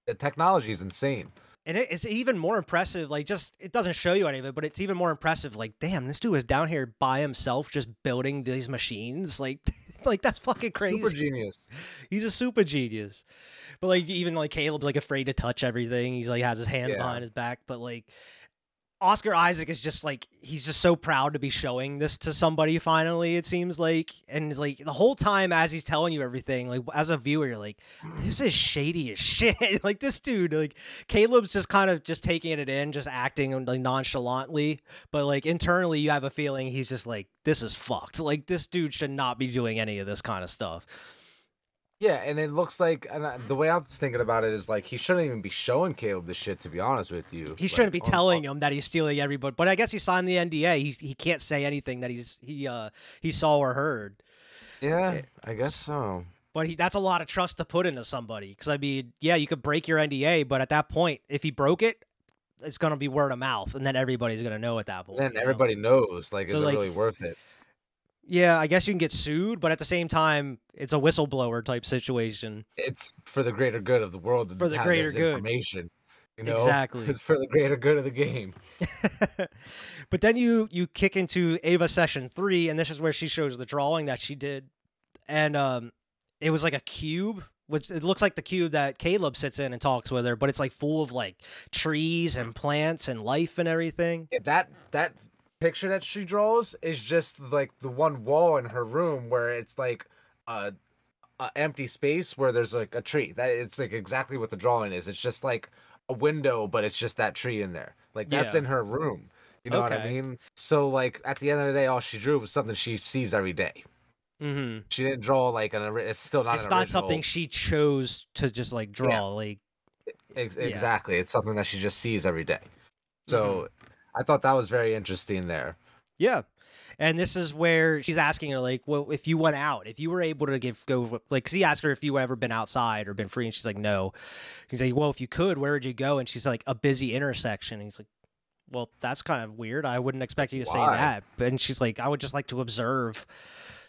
the technology is insane. And it's even more impressive. Like, just it doesn't show you any of it, but it's even more impressive. Like, damn, this dude is down here by himself, just building these machines. Like, like that's fucking crazy. Super genius. He's a super genius. But like, even like Caleb's like afraid to touch everything. He's like has his hands Yeah. behind his back. But like, Oscar Isaac is just like he's just so proud to be showing this to somebody finally. It seems like, and it's like the whole time as he's telling you everything, like as a viewer, you're like, this is shady as shit. like this dude, like Caleb's just kind of just taking it in, just acting like nonchalantly, but like internally, you have a feeling he's just like, this is fucked. Like this dude should not be doing any of this kind of stuff. Yeah, and it looks like, and I- the way I was thinking about it is like he shouldn't even be showing Caleb this shit. To be honest with you, He Like, shouldn't be on- telling him that he's stealing everybody, but I guess he signed the NDA. He he can't say anything that he's he uh he saw or heard. Yeah, I guess so. But he that's a lot of trust to put into somebody. Because I mean, yeah, you could break your NDA, but at that point, if he broke it, it's gonna be word of mouth, and then everybody's gonna know at that point. Then you know? everybody knows. Like, So, is like, it really worth it? Yeah, I guess you can get sued, but at the same time, it's a whistleblower type situation. It's for the greater good of the world. For the greater good. Information. You know, Exactly. It's for the greater good of the game. but then you you kick into Ava session three, and this is where she shows the drawing that she did, and um, it was like a cube. Which it looks like the cube that Caleb sits in and talks with her, but it's like full of like trees and plants and life and everything. Yeah, that that picture that she draws is just like the one wall in her room where it's like a, a empty space where there's like a tree. That it's like exactly what the drawing is. It's just like a window, but it's just that tree in there. Like that's Yeah. in her room. You know what I mean? So like at the end of the day, all she drew was something she sees every day. Mm-hmm. She didn't draw like an. It's still not. It's not original- something she chose to just like draw. Like, Ex- yeah. Exactly. It's something that she just sees every day. So Mm-hmm. I thought that was very interesting there. yeah. And this is where she's asking her, like, well, if you went out, if you were able to give go, like, he asked her if you ever been outside or been free, and she's like, no. He's like, well, if you could, where would you go? And she's like, a busy intersection. And he's like, well, that's kind of weird. I wouldn't expect you to say that. And she's like, I would just like to observe,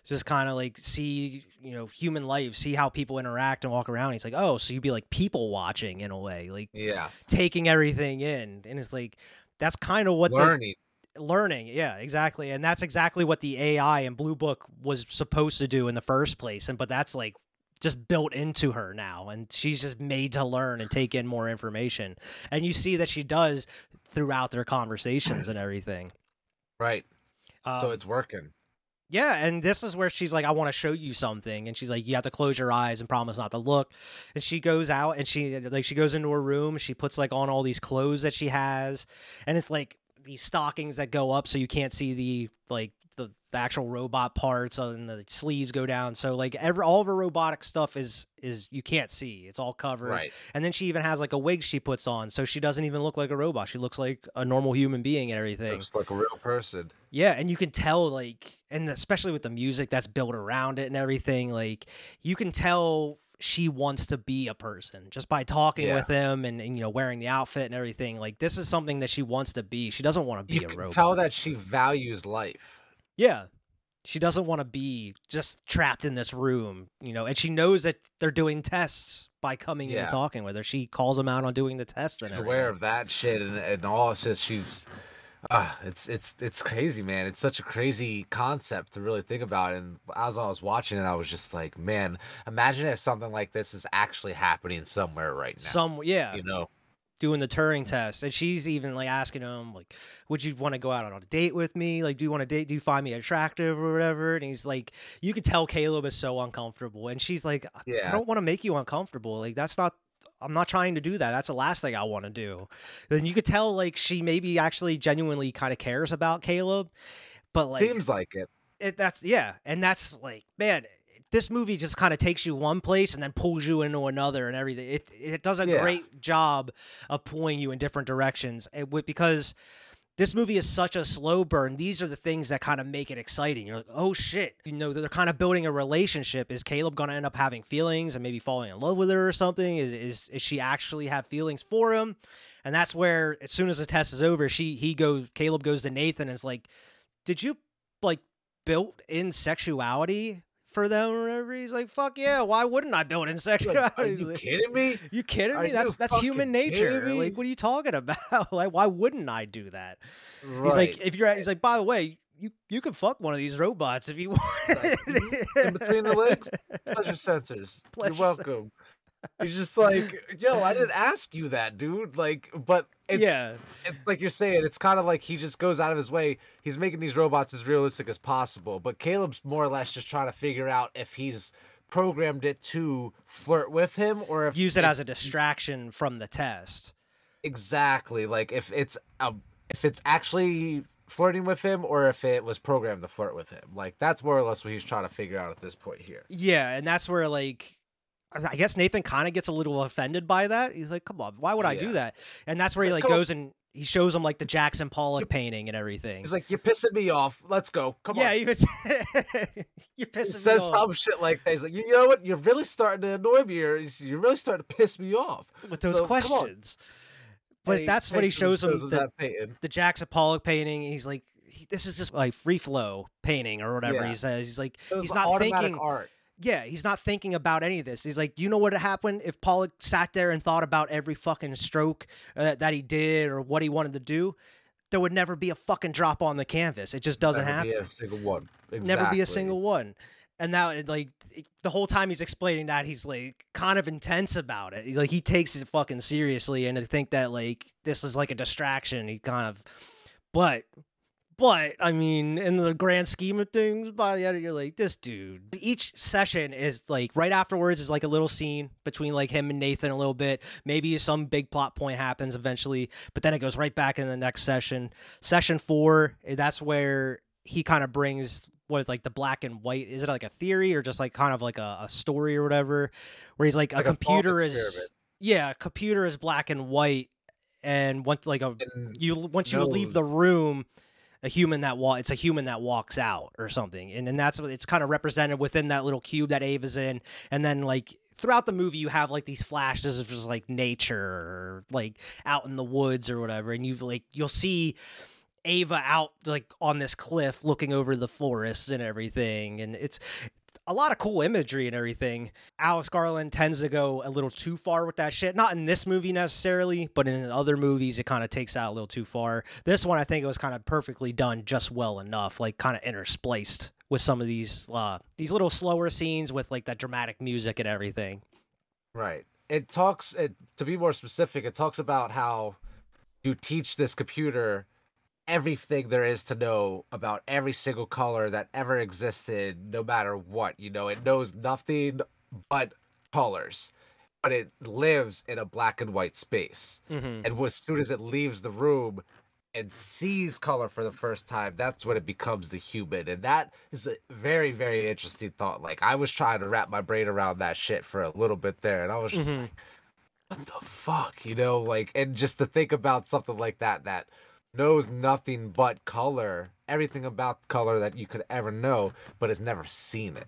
just kind of like see, you know, human life, see how people interact and walk around. He's like, oh, so you'd be like people watching in a way, like Yeah. taking everything in. And it's like, that's kind of what the Learning. learning yeah exactly and that's exactly what the ai and blue book was supposed to do in the first place and but that's like just built into her now and she's just made to learn and take in more information and you see that she does throughout their conversations and everything Right. so Um, it's working. Yeah, and this is where she's like, I want to show you something. And she's like, You have to close your eyes and promise not to look. And she goes out and she like she goes into her room, she puts like on all these clothes that she has, and it's like these stockings that go up so you can't see the like the, the actual robot parts uh, and the sleeves go down. So like every all of her robotic stuff is is you can't see. It's all covered. Right. And then she even has like a wig she puts on, so she doesn't even look like a robot. She looks like a normal human being and everything. Looks like a real person. Yeah, and you can tell like and especially with the music that's built around it and everything, like you can tell she wants to be a person just by talking Yeah. with him and, and you know wearing the outfit and everything. Like this is something that she wants to be. She doesn't want to be You a can robot. tell that she values life. Yeah. She doesn't want to be just trapped in this room, you know, and she knows that they're doing tests by coming in and talking with her. She calls them out on doing the tests and She's aware of that shit and, and all. It's just she's. Ah, it's it's it's crazy, man. It's such a crazy concept to really think about. And as I was watching it, I was just like, man, imagine if something like this is actually happening somewhere right now. Some yeah. you know, doing the Turing test, and she's even like asking him, like, "Would you want to go out on a date with me? Like, do you want to date? Do you find me attractive or whatever?" And he's like, "You could tell Caleb is so uncomfortable," and she's like, "I- "I don't want to make you uncomfortable. Like, that's not." I'm not trying to do that. That's the last thing I want to do. Then you could tell like she maybe actually genuinely kind of cares about Caleb, but like seems like it. it, that's yeah, and that's like man, this movie just kind of takes you one place and then pulls you into another and everything. It it does a Yeah. great job of pulling you in different directions. Eh, it, would- because this movie is such a slow burn. These are the things that kind of make it exciting. You're like, oh shit, you know, they're kind of building a relationship. Is Caleb going to end up having feelings and maybe falling in love with her or something? Is is is she actually have feelings for him? And that's where, as soon as the test is over, she he goes, Caleb goes to Nathan and is like, did you like built in sexuality for them or whatever? He's like, fuck yeah, why wouldn't I build in Like, sexuality? are He's you like, kidding me? you kidding Are me? That's that's human nature. Like, what are you talking about? like, why wouldn't I do that? Right. He's like, if you're, he's like, by the way, you you can fuck one of these robots if you want. Like, in between the legs, pleasure sensors. Pleasure You're welcome. He's just like, yo, I didn't ask you that, dude. Like, but it's yeah, it's like you're saying, it's kind of like he just goes out of his way. He's making these robots as realistic as possible. But Caleb's more or less just trying to figure out if he's programmed it to flirt with him or if use it as a distraction from the test. exactly like if it's a, if it's actually flirting with him or if it was programmed to flirt with him. Like that's more or less what he's trying to figure out at this point here. Yeah, and that's where like I guess Nathan kind of gets a little offended by that. He's like, "Come on, why would I do that?" And that's where he like, like "Come on." goes and he shows him like the Jackson Pollock painting and everything. He's like, "You're pissing me off. Let's go. Come yeah, on." Yeah, was. you He pissing says me off Says some shit like that. He's like, "You know what? You're really starting to annoy me. Or you're really starting to piss me off." with those so, questions. But that's what he takes him shows him the, the Jackson Pollock painting. He's like, he, "This is just like free flow painting or whatever Yeah. he says." He's like, he's not thinking. art. Yeah, he's not thinking about any of this. He's like, you know what would happen if Pollock sat there and thought about every fucking stroke uh, that he did or what he wanted to do? There would never be a fucking drop on the canvas. It just doesn't Never happen. Be a single one. Never be a single one. And now, like the whole time he's explaining that, he's like kind of intense about it. Like he takes it fucking seriously, and to think that like this is like a distraction, he kind of. But But I mean, in the grand scheme of things, by the end, you're like, this dude. Each session is like right afterwards is like a little scene between like him and Nathan a little bit. Maybe some big plot point happens eventually, but then it goes right back in the next session. Session four, eh, that's where he kind of brings what is like the black and white. Is it like a theory or just like kind of like a, a story or whatever? Where he's like, Like a a computer is yeah, a computer is black and white, and once like a And you once you leave the room a human that wa- it's a human that walks out or something. And and that's what it's kind of represented within that little cube that ava's in. And then like throughout the movie you have like these flashes of just like nature or like out in the woods or whatever. And you like you'll see ava out like on this cliff looking over the forests and everything. And it's a lot of cool imagery and everything. Alex Garland tends to go a little too far with that shit. Not in this movie necessarily, but in other movies, it kind of takes out a little too far. This one, I think it was kind of perfectly done, just well enough, like kind of interspliced with some of these uh, these little slower scenes with like that dramatic music and everything. Right. It talks it to be more specific, it talks about how you teach this computer everything there is to know about every single color that ever existed, no matter what. You know, it knows nothing but colors. But it lives in a black and white space. Mm-hmm. And as soon as it leaves the room and sees color for the first time, that's when it becomes the human. And that is a very, very interesting thought. Like I was trying to wrap my brain around that shit for a little bit there, and I was just Mhm. like, what the fuck? You know, like and just to think about something like that that knows nothing but color, everything about color that you could ever know, but has never seen it.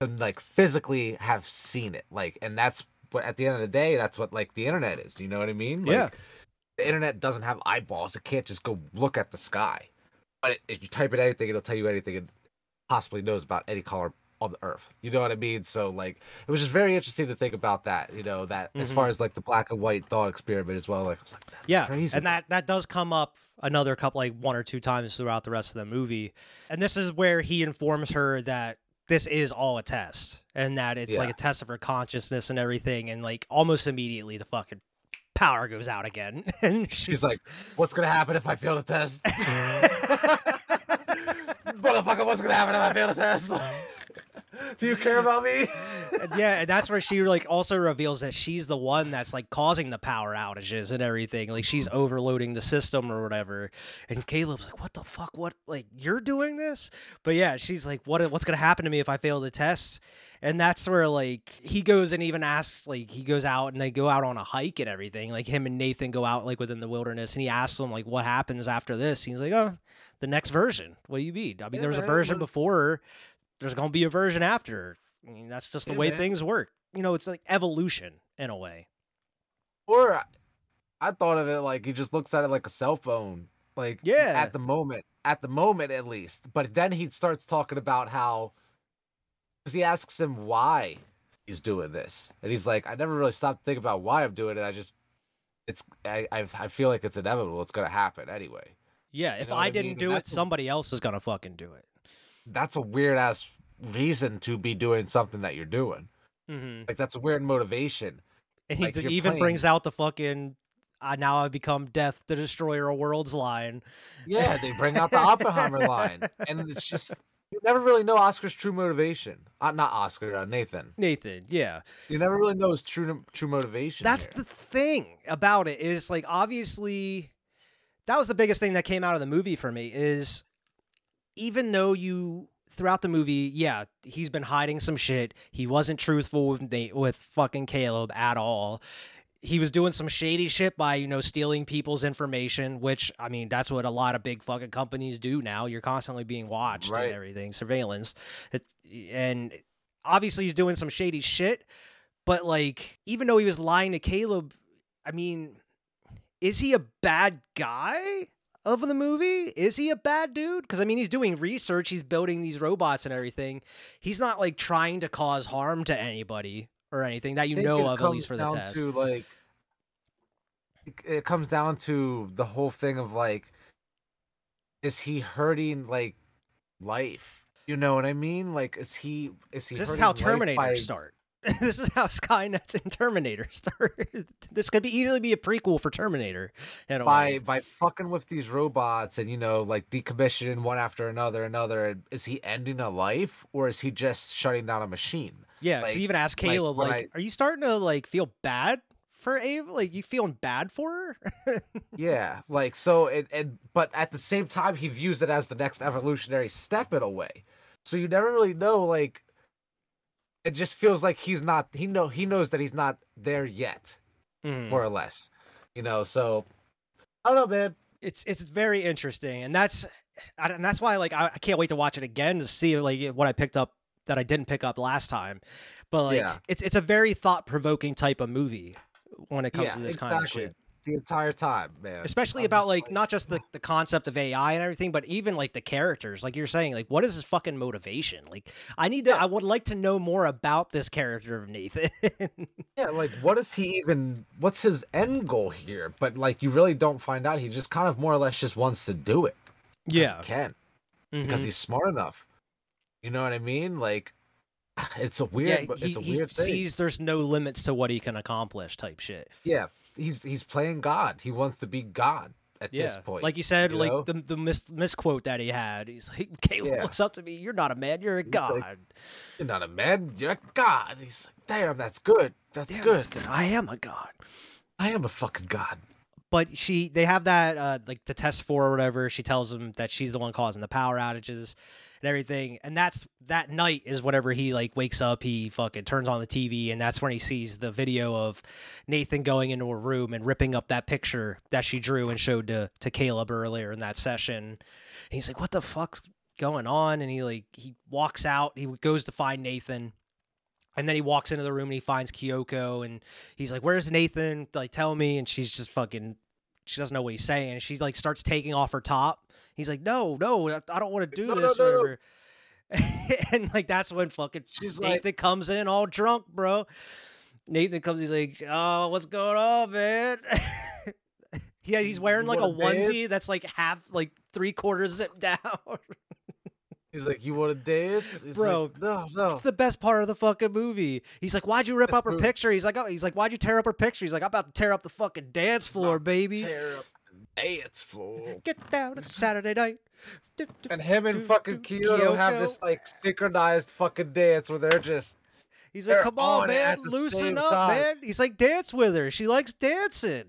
And like physically have seen it. Like and that's but at the end of the day, that's what like the internet is. Do you know what I mean? Like, Yeah. the internet doesn't have eyeballs. It can't just go look at the sky. But if you type in anything, it'll tell you anything it possibly knows about any color on the earth. You know what I mean? So like, it was just very interesting to think about that. You know that as Mhm. far as like the black and white thought experiment as well. Like, I was like, that's Yeah, crazy. and that that does come up another couple, like one or two times throughout the rest of the movie. And this is where he informs her that this is all a test, and that it's like a test of her consciousness and everything. And like almost immediately, the fucking power goes out again, and she's, She's like, "What's gonna happen if I fail the test?" Motherfucker, what's gonna happen if I fail the test? Do you care about me? And yeah, and that's where she like also reveals that she's the one that's like causing the power outages and everything. Like she's mm-hmm. overloading the system or whatever. And Caleb's like, "What the fuck? What? Like you're doing this?" But yeah, she's like, "What? What's gonna happen to me if I fail the test?" And that's where like he goes and even asks like he goes out and they go out on a hike and everything. Like him and Nathan go out like within the wilderness and he asks them like what happens after this. He's like, "Oh, the next version. What do you mean? I mean, Yeah, there was a version before. There's gonna be a version after. I mean, that's just the Yeah, way man. things work. You know, it's like evolution in a way. Or I- thought of it like he just looks at it like a cell phone. Like Yeah. at the moment, at the moment at least. But then he starts talking about how because he asks him why he's doing this, and he's like, I never really stopped to think about why I'm doing it. I just it's I I, I feel like it's inevitable. It's gonna happen anyway. Yeah, if know I I didn't mean? do it, somebody else is gonna fucking do it. That's a weird ass reason to be doing something that you're doing. Mm-hmm. Like that's a weird motivation. And he Like, d- even brings out the fucking. Uh, now I've become death, the destroyer of worlds line. Yeah, they bring out the Oppenheimer line, and it's just you never really know Oscar's true motivation. Uh, not Oscar, uh, Nathan. Nathan, yeah. You never really know his true true motivation. That's here. the thing about it is like obviously that was the biggest thing that came out of the movie for me is even though you throughout the movie, yeah, he's been hiding some shit. He wasn't truthful with Nate, with fucking Caleb at all. He was doing some shady shit by, you know, stealing people's information, which I mean, that's what a lot of big fucking companies do now. You're constantly being watched Right. and everything, surveillance. It, and obviously he's doing some shady shit, but like even though he was lying to Caleb, I mean, is he a bad guy of the movie? Is he a bad dude? Because I mean, he's doing research, he's building these robots and everything. He's not like trying to cause harm to anybody or anything that you know of, at least for the test. To like, it, comes down to the whole thing of like, is he hurting like life? You know what I mean? Like, is he is he? this is how Terminator by- start. this is how Skynet's in Terminator started. this could be easily be a prequel for Terminator. By way. by fucking with these robots and you know like decommissioning one after another another is he ending a life or is he just shutting down a machine Yeah, like- he even asked Caleb, when like, "Are you starting to like feel bad for Ava? Like, you feeling bad for her?" yeah like so it and but at the same time he views it as the next evolutionary step in a way so you never really know like it just feels like he's not he know he knows that he's not there yet Mhm. more or less you know so i don't know man it's it's very interesting, and that's and that's why like I, I can't wait to watch it again to see like what I picked up that I didn't pick up last time. But like, Yeah. it's it's a very thought provoking type of movie when it comes yeah to this exactly kind of shit. The entire time man especially I'm about just like, not just the, the concept of AI and everything, but even like the characters. Like you're saying, like what is his fucking motivation? Like I need to, I would like to know more about this character of Nathan. Yeah, like what is he even what's his end goal here? But like you really don't find out. He just kind of more or less just wants to do it. yeah, Can Mhm. because he's smart enough. You know what I mean? Like it's a weird yeah, he, it's a he weird thing. sees there's no limits to what he can accomplish, type shit. Yeah. He's he's playing God. He wants to be God at Yeah, this point. like you said, you like know? the the mis- misquote that he had. He's like, Caleb Yeah. looks up to me. You're not a man. You're a He's god. like, You're not a man, you're a God. He's like, damn, that's good. That's Damn, good. that's good. I am a god. I am a fucking God. but she they have that uh like the test for or whatever she tells him that she's the one causing the power outages and everything and that's that night is whenever he like wakes up he fucking turns on the tv and that's when he sees the video of nathan going into a room and ripping up that picture that she drew and showed to to caleb earlier in that session and he's like what the fuck's going on and he like he walks out he goes to find nathan and then he walks into the room and he finds Kyoko and he's like, Where's Nathan? Like, tell me. And she's just fucking, she doesn't know what he's saying. She like starts taking off her top. He's like, No, no, I don't want to do No, this no, no. whatever. and like, that's when fucking She's like- Nathan comes in all drunk, bro. Nathan comes, he's like, Oh, what's going on, man? yeah, he's wearing like a onesie dance? that's like half, like three quarters zipped down. He's like, You wanna dance? He's Bro, like, no, no. It's the best part of the fucking movie. He's like, "Why'd you rip up her picture?" He's like, "Oh, he's like, why'd you tear up her picture?" He's like, "I'm about to tear up the fucking dance floor, baby. Tear up dance floor. Get down. It's Saturday night." Do, do, And him and do, fucking do, Kyoko have this like synchronized fucking dance where they're just He's like, they're "Come on, on man, loosen up, time. man." He's like, "Dance with her. She likes dancing."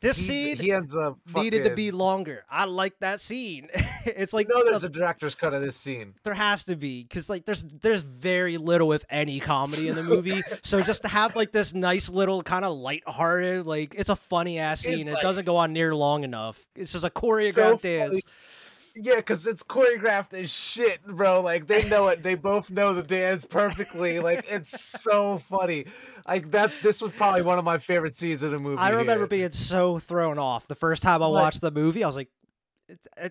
This he's- scene he ends up Needed to be longer. I like that scene. it's like You know, there's a- a director's cut of this scene. there has to be because like there's there's very little if any comedy in the movie so just to have like this nice little kind of lighthearted like it's a funny ass scene It's it doesn't go on near long enough it's just a So choreographed funny. dance Yeah, because it's choreographed as shit, bro. Like they know it. They both know the dance perfectly. Like it's so funny. Like that. This was probably one of my favorite scenes in the movie. i remember here. being so thrown off the first time i Like- watched the movie i was like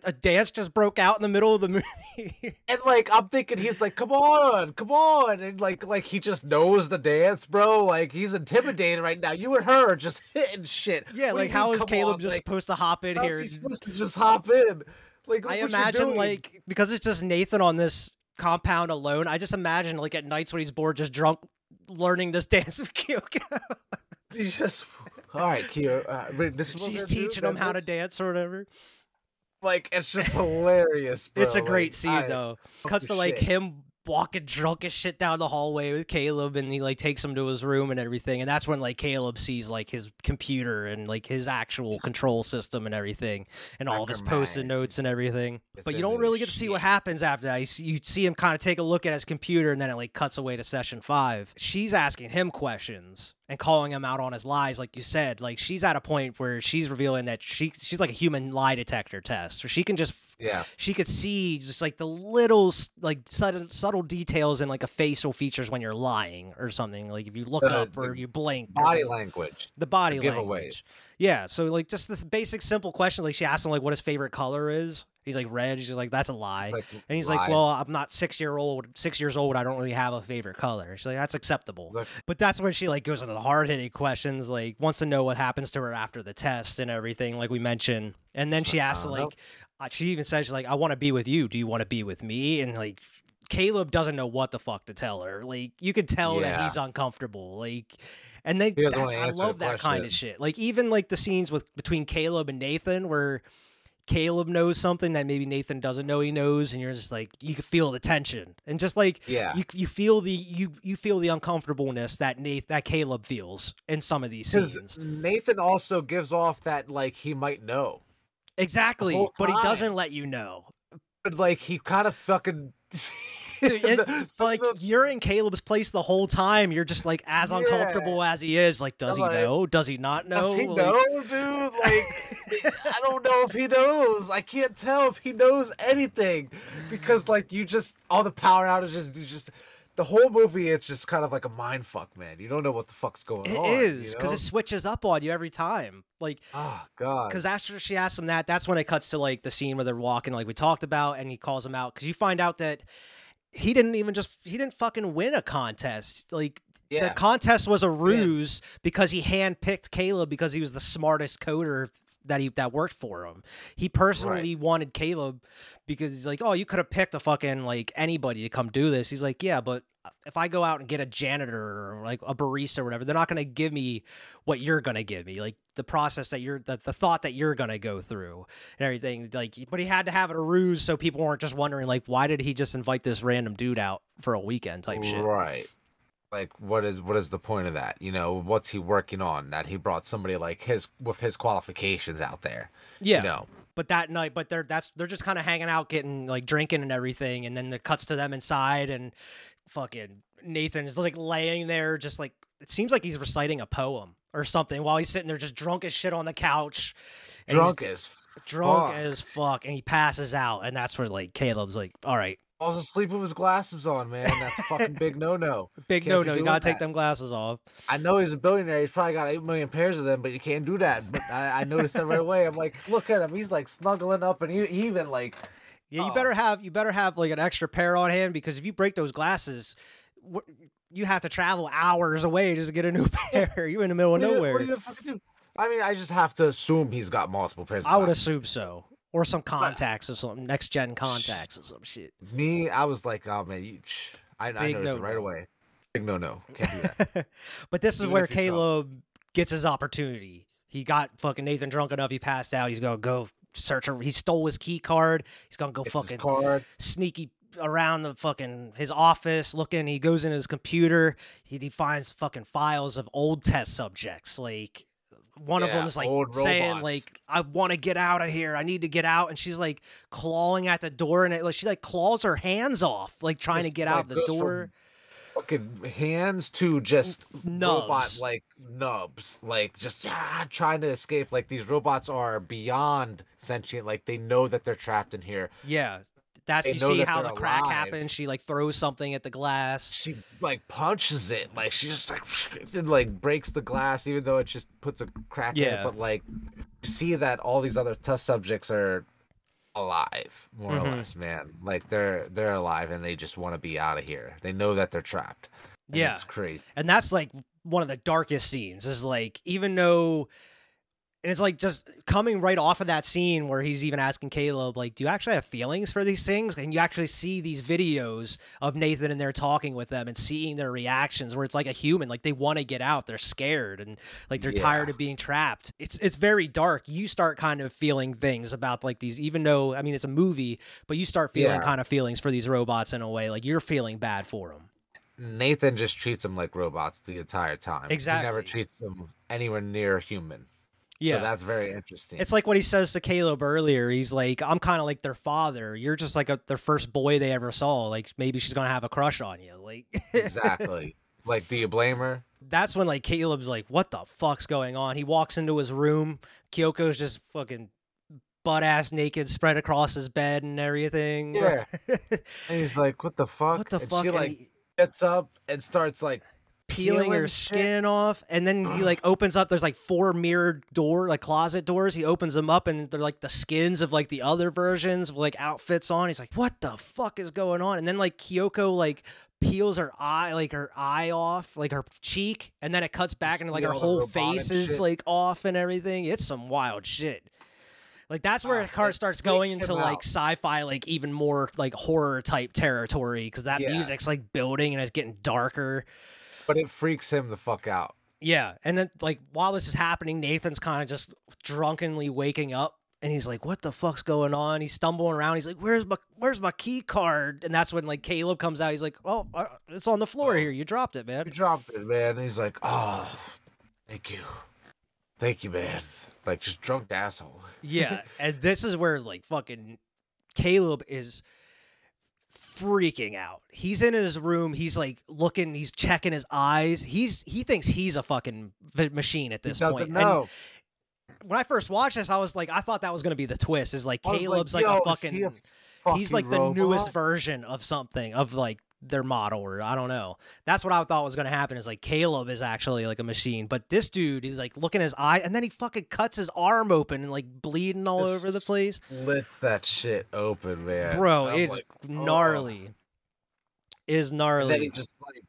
a, dance just broke out in the middle of the movie And like I'm thinking he's like, come on, come on. And like like he just knows the dance, bro. Like he's intimidated right now. You and her are just hitting shit. yeah What like how is caleb on? just Like, supposed to hop in here He's supposed to just hop in? Like I imagine like because it's just Nathan on this compound alone. I just imagine like at nights when he's bored, just drunk, learning this dance of Kyoko. he's just all right, Kyo. Uh, this is She's teaching him how to dance or whatever. Like it's just hilarious. Bro. it's a great Like, scene I- though. Cuts to like shit. him walking drunk as shit down the hallway with Caleb, and he like takes him to his room and everything. And that's when like Caleb sees like his computer and like his actual control system and everything, and all of his post-it notes and everything. It's But you don't really get to see what happens after that. You see, you see him kind of take a look at his computer, and then it like cuts away to session five. She's asking him questions and calling him out on his lies, like you said. Like she's at a point where she's revealing that she she's like a human lie detector test, or she can just Yeah. she could see just like the little like subtle, subtle details in like a facial features when you're lying or something like if you look Uh, up or you blink Body the- language. the body giveaways. language yeah so like just this basic simple question like she asked him like what his favorite color is he's like red she's like that's a lie Like, and he's lie. like well i'm not six year old six years old i don't really have a favorite color she's like that's acceptable Look- but that's when she like goes into the hard-hitting questions like wants to know what happens to her after the test and everything like we mentioned and then she asks like, know. Uh, she even says she's like i want to be with you do you want to be with me and like Caleb doesn't know what the fuck to tell her. Like you could tell that he's uncomfortable. Like and they that- I love that kind of shit. Like even like the scenes with between Caleb and Nathan where Caleb knows something that maybe Nathan doesn't know he knows and you're just like you can feel the tension. And just like Yeah. you you feel the you you feel the uncomfortableness that Nath that Caleb feels in some of these scenes. Nathan also gives off that like he might know, Exactly. But he doesn't let you know. but like he kind of fucking. Dude, and it's like the- you're in Caleb's place the whole time. You're just like as Yeah. uncomfortable as he is. Like, does he like, know? Does he not know? Does he Like, know, dude? Like, I don't know if he knows. I can't tell if he knows anything because, like, you just all the power outages. You just the whole movie. It's just kind of like a mind fuck, man. You don't know what the fuck's going It on. is you because know? it switches up on you every time. Like, oh god. because after she asks him that, that's when it cuts to like the scene where they're walking, like we talked about, and he calls him out because you find out that he didn't even just he didn't fucking win a contest. Like Yeah. the contest was a ruse because he handpicked Caleb because he was the smartest coder that he that worked for him. He personally wanted Caleb because he's like, "Oh, you could have picked a fucking like anybody to come do this." He's like, "Yeah, but uh, if I go out and get a janitor or like a barista or whatever, they're not going to give me what you're going to give me. Like the process that you're the, the thought that you're going to go through and everything like but he had to have it a ruse so people weren't just wondering like why did he just invite this random dude out for a weekend type shit. Right. Like what is what is the point of that? You know, what's he working on? That he brought somebody like his with his qualifications out there. Yeah. You know. But that night, but they're that's they're just kind of hanging out, getting like drinking and everything, and then the cuts to them inside, and fucking Nathan is like laying there, just like it seems like he's reciting a poem or something while he's sitting there just drunk as shit on the couch, Drunk as drunk fuck. as fuck, and he passes out, and that's where like Caleb's like, all right, falls asleep with his glasses on, man. That's a fucking big no no. big no no. you gotta take them glasses off. I know he's a billionaire. He's probably got eight million pairs of them, but you can't do that. But I, I noticed that right away. I'm like, look at him. He's like snuggling up, and he, he even like, Yeah, you Oh. better have you better have like an extra pair on hand because if you break those glasses, you have to travel hours away just to get a new pair. You're in the middle of what, are you, nowhere. what are you gonna fucking do? I mean, I just have to assume he's got multiple pairs. Of I would assume so, or some contacts or something, next gen contacts or some shit. Me, I was like, oh man, you, sh- I, I noticed it right no-no. away. Big no no, can't do that. but this is Even where. Caleb gets his opportunity. He got fucking Nathan drunk enough. He passed out. He's gonna go search. A, he stole his key card. He's gonna go his fucking sneaky around the fucking his office looking. He goes in his computer. He, he finds fucking files of old test subjects. Like one of Yeah, them is like saying robots. like I want to get out of here. I need to get out. And she's like clawing at the door and it, like she like claws her hands off like trying to get like, out the door. Fucking hands to just robot nubs. like nubs, like just ah, trying to escape. Like these robots are beyond sentient. Like they know that they're trapped in here. Yeah. That's They you see that how the crack alive. happens. She like throws something at the glass. She like punches it, like she just like and like breaks the glass, even though it just puts a crack in it. But like you see that all these other test subjects are alive, more Mhm. or less, man. Like they're they're alive and they just want to be out of here. They know that they're trapped. And Yeah. it's crazy. and that's like one of the darkest scenes is like even though and it's like just coming right off of that scene where he's even asking Caleb like do you actually have feelings for these things? And you actually see these videos of Nathan and they're talking with them and seeing their reactions where it's like a human like they want to get out. They're scared and like they're tired of being trapped. It's it's very dark. You start kind of feeling things about like these even though I mean it's a movie but you start feeling Yeah. kind of feelings for these robots in a way like you're feeling bad for them Nathan just treats them like robots the entire time. He never treats them anywhere near human. Yeah So that's very interesting. It's like what he says to Caleb earlier. He's like, "I'm kind of like their father. You're just like a, their first boy they ever saw. Like maybe she's gonna have a crush on you." Like exactly. like, do you blame her? that's when like Caleb's like, "What the fuck's going on?" He walks into his room. Kyoko's just fucking butt ass naked, spread across his bed and everything. Yeah. And he's like, "What the fuck?" what the and fuck? She And like he- gets up and starts like peeling her peeling shit. skin off and then he like opens up there's like four mirrored door like closet doors he opens them up and they're like the skins of like the other versions of like outfits on he's like what the fuck is going on and then like kyoko like peels her eye like her eye off like her cheek and then it cuts back and like her whole face is shit. like off and everything it's some wild shit Like that's where Ah, it car starts going into like out. sci-fi, like even more like horror type territory because that Yeah. music's like building and it's getting darker. But it freaks him the fuck out. Yeah, and then like while this is happening, Nathan's kind of just drunkenly waking up, and he's like, "What the fuck's going on?" He's stumbling around. He's like, "Where's my Where's my key card?" And that's when like Caleb comes out. He's like, "Oh, uh, it's on the floor Oh. here. You dropped it, man. You dropped it, man. And he's like, oh, thank you. Thank you, man. Like, just drunk asshole. Yeah, and this is where like fucking Caleb is freaking out. He's in his room. He's like looking. He's checking his eyes. He's he thinks he's a fucking machine at He this doesn't point. And know. when I first watched this, I was like, I thought that was gonna be the twist. Is like Caleb's like, "Yo, a is he fucking. he's like the newest version of something of like their model or I don't know. That's what I thought was gonna happen. Is like Caleb is actually like a machine, but this dude is like looking his eye, and then he fucking cuts his arm open and like bleeding all Just over the place. Splits that shit open, man. Bro, I'm it's like, "Oh." gnarly. Is And gnarly. then he just like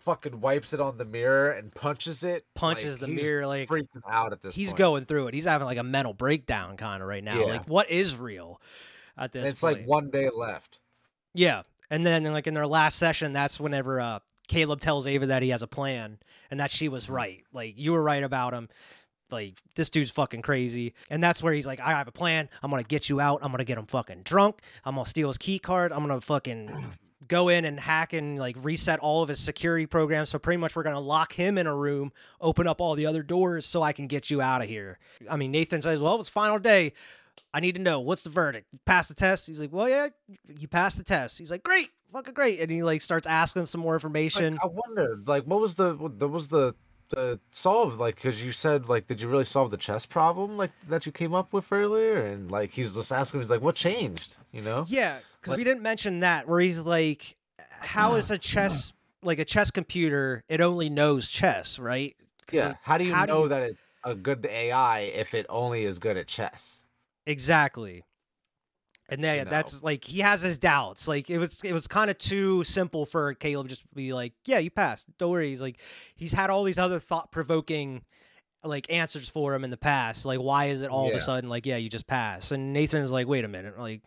fucking wipes it on the mirror and punches it. Punches Like, the he's mirror, like, freaking out at this. He's point. going through it. He's having like a mental breakdown kind of right now. Yeah. Like, what is real at this? And it's point? like one day left. Yeah, and then like in their last session, that's whenever uh, Caleb tells Ava that he has a plan and that she was right. Like you were right about him. Like this dude's fucking crazy, and that's where he's like, I have a plan. I'm gonna get you out. I'm gonna get him fucking drunk. I'm gonna steal his key card. I'm gonna fucking go in and hack and like reset all of his security programs. So pretty much we're gonna lock him in a room, open up all the other doors, so I can get you out of here. I mean, Nathan says, "Well, it's final day. I need to know what's the verdict. Pass the test." He's like, "Well, yeah, you passed the test." He's like, "Great, fucking great," and he like starts asking some more Like, information. I wonder, like, what was the what was the the solve like? Because you said, like, did you really solve the chess problem, like that you came up with earlier? And like, he's just asking, he's like, what changed? You know? Yeah, because Like- we didn't mention that. Where he's like, "How is a chess like a chess computer? It only knows chess, right? Yeah. How do you how do know you- that it's a good AI if it only is good at chess? Exactly. And then You know. that's like he has his doubts. Like it was it was kind of too simple for Caleb just to be like, "Yeah, you passed. Don't worry." He's like he's had all these other thought-provoking like answers for him in the past. Like why is it all of a sudden like, "Yeah, you just passed." And Nathan's like, "Wait a minute. Like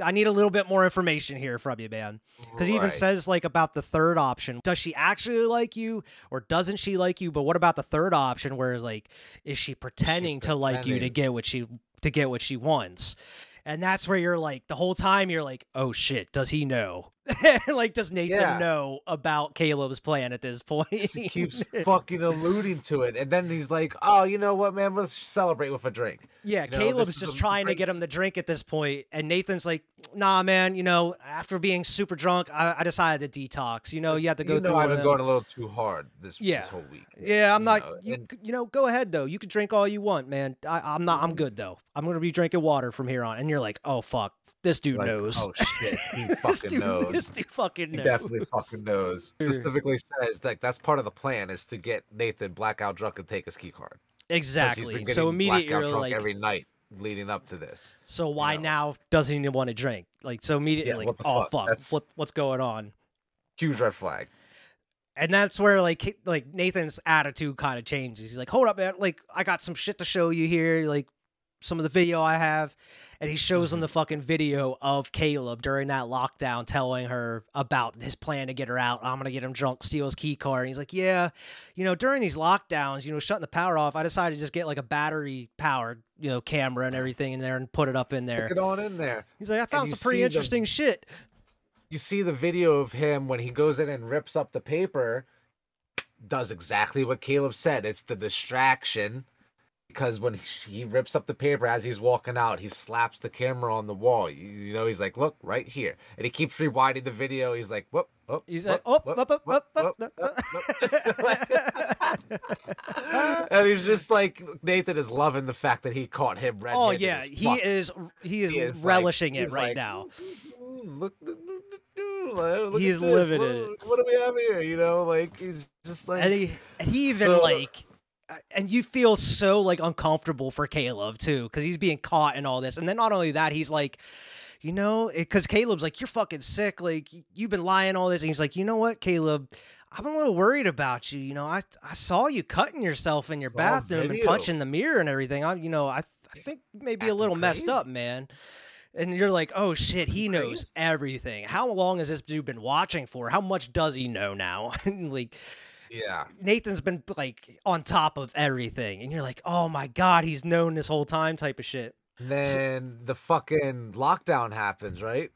I need a little bit more information here from you, man." Because he even Right. says like about the third option. Does she actually like you, or doesn't she like you? But what about the third option, where it's like, is she pretending to like you to get what she to get what she wants? And that's where you're like the whole time you're like, oh shit, does he know? like, does Nathan Yeah. know about Caleb's plan at this point? he keeps fucking alluding to it, and then he's like, "Oh, you know what, man? Let's celebrate with a drink." Yeah, You know, Caleb's just trying to get him to drink at this point, and Nathan's like, "Nah, man. You know, after being super drunk, I, I decided to detox. You know, you have to go you know, through." I've been going a little too hard this, Yeah. this whole week. Yeah, I'm you not. know, you, and- you know, go ahead though. You can drink all you want, man. I, I'm not. Mm-hmm. I'm good though. I'm gonna be drinking water from here on. And you're like, oh fuck, this dude Like, knows. Oh shit, he this fucking dude, knows. This dude fucking knows. He definitely fucking knows. Specifically says like that's part of the plan is to get Nathan blackout drunk and take his key card. Exactly. So immediately you're like, every night leading up to this. so why know. now doesn't he want to drink? Like, so immediately, Yeah, like, oh fuck? fuck, what what's going on? Huge red flag. and that's where like like Nathan's attitude kind of changes. He's like, "Hold up, man! Like I got some shit to show you here. Like some of the video I have." And he shows Mm-hmm. him the fucking video of Caleb during that lockdown, telling her about his plan to get her out. I'm gonna get him drunk, steal his key card. And he's like, "Yeah, you know, during these lockdowns, you know, shutting the power off, I decided to just get like a battery powered, you know, camera and everything in there and put it up in there." Stick it on in there. He's like, "I found some pretty see the- interesting shit." You see the video of him when he goes in and rips up the paper. Does exactly what Caleb said. It's the distraction because when he he rips up the paper as he's walking out, he slaps the camera on the wall. You, you know, he's like, "Look right here," and he keeps rewinding the video. He's like, "Whoop, whoop." He's whoop, like, "Oh, whoop, up, up, whoop, up, whoop, up, whoop, whoop." and he's just like Nathan is loving the fact that he caught him red. Oh yeah, he is he is He is like- relishing it he's right like, now. "Mm, Look, look, look, look He's living what, it. What do we have here? You know, like he's just like and he and he even So- like uh, and you feel so like uncomfortable for Caleb too because he's being caught and all this and then not only that he's like you know because Caleb's like you're fucking sick like you've been lying all this and he's like you know what Caleb I'm a little worried about you you know I I saw you cutting yourself in your Saw bathroom and punching the mirror and everything I you know I I think maybe a Acting little messed up, man. And you're like, oh shit, he knows crazy. everything. How long has this dude been watching for? How much does he know now? Like Yeah. Nathan's been like on top of everything, and you're like, oh my god, he's known this whole time, type of shit. And then the fucking lockdown happens, right?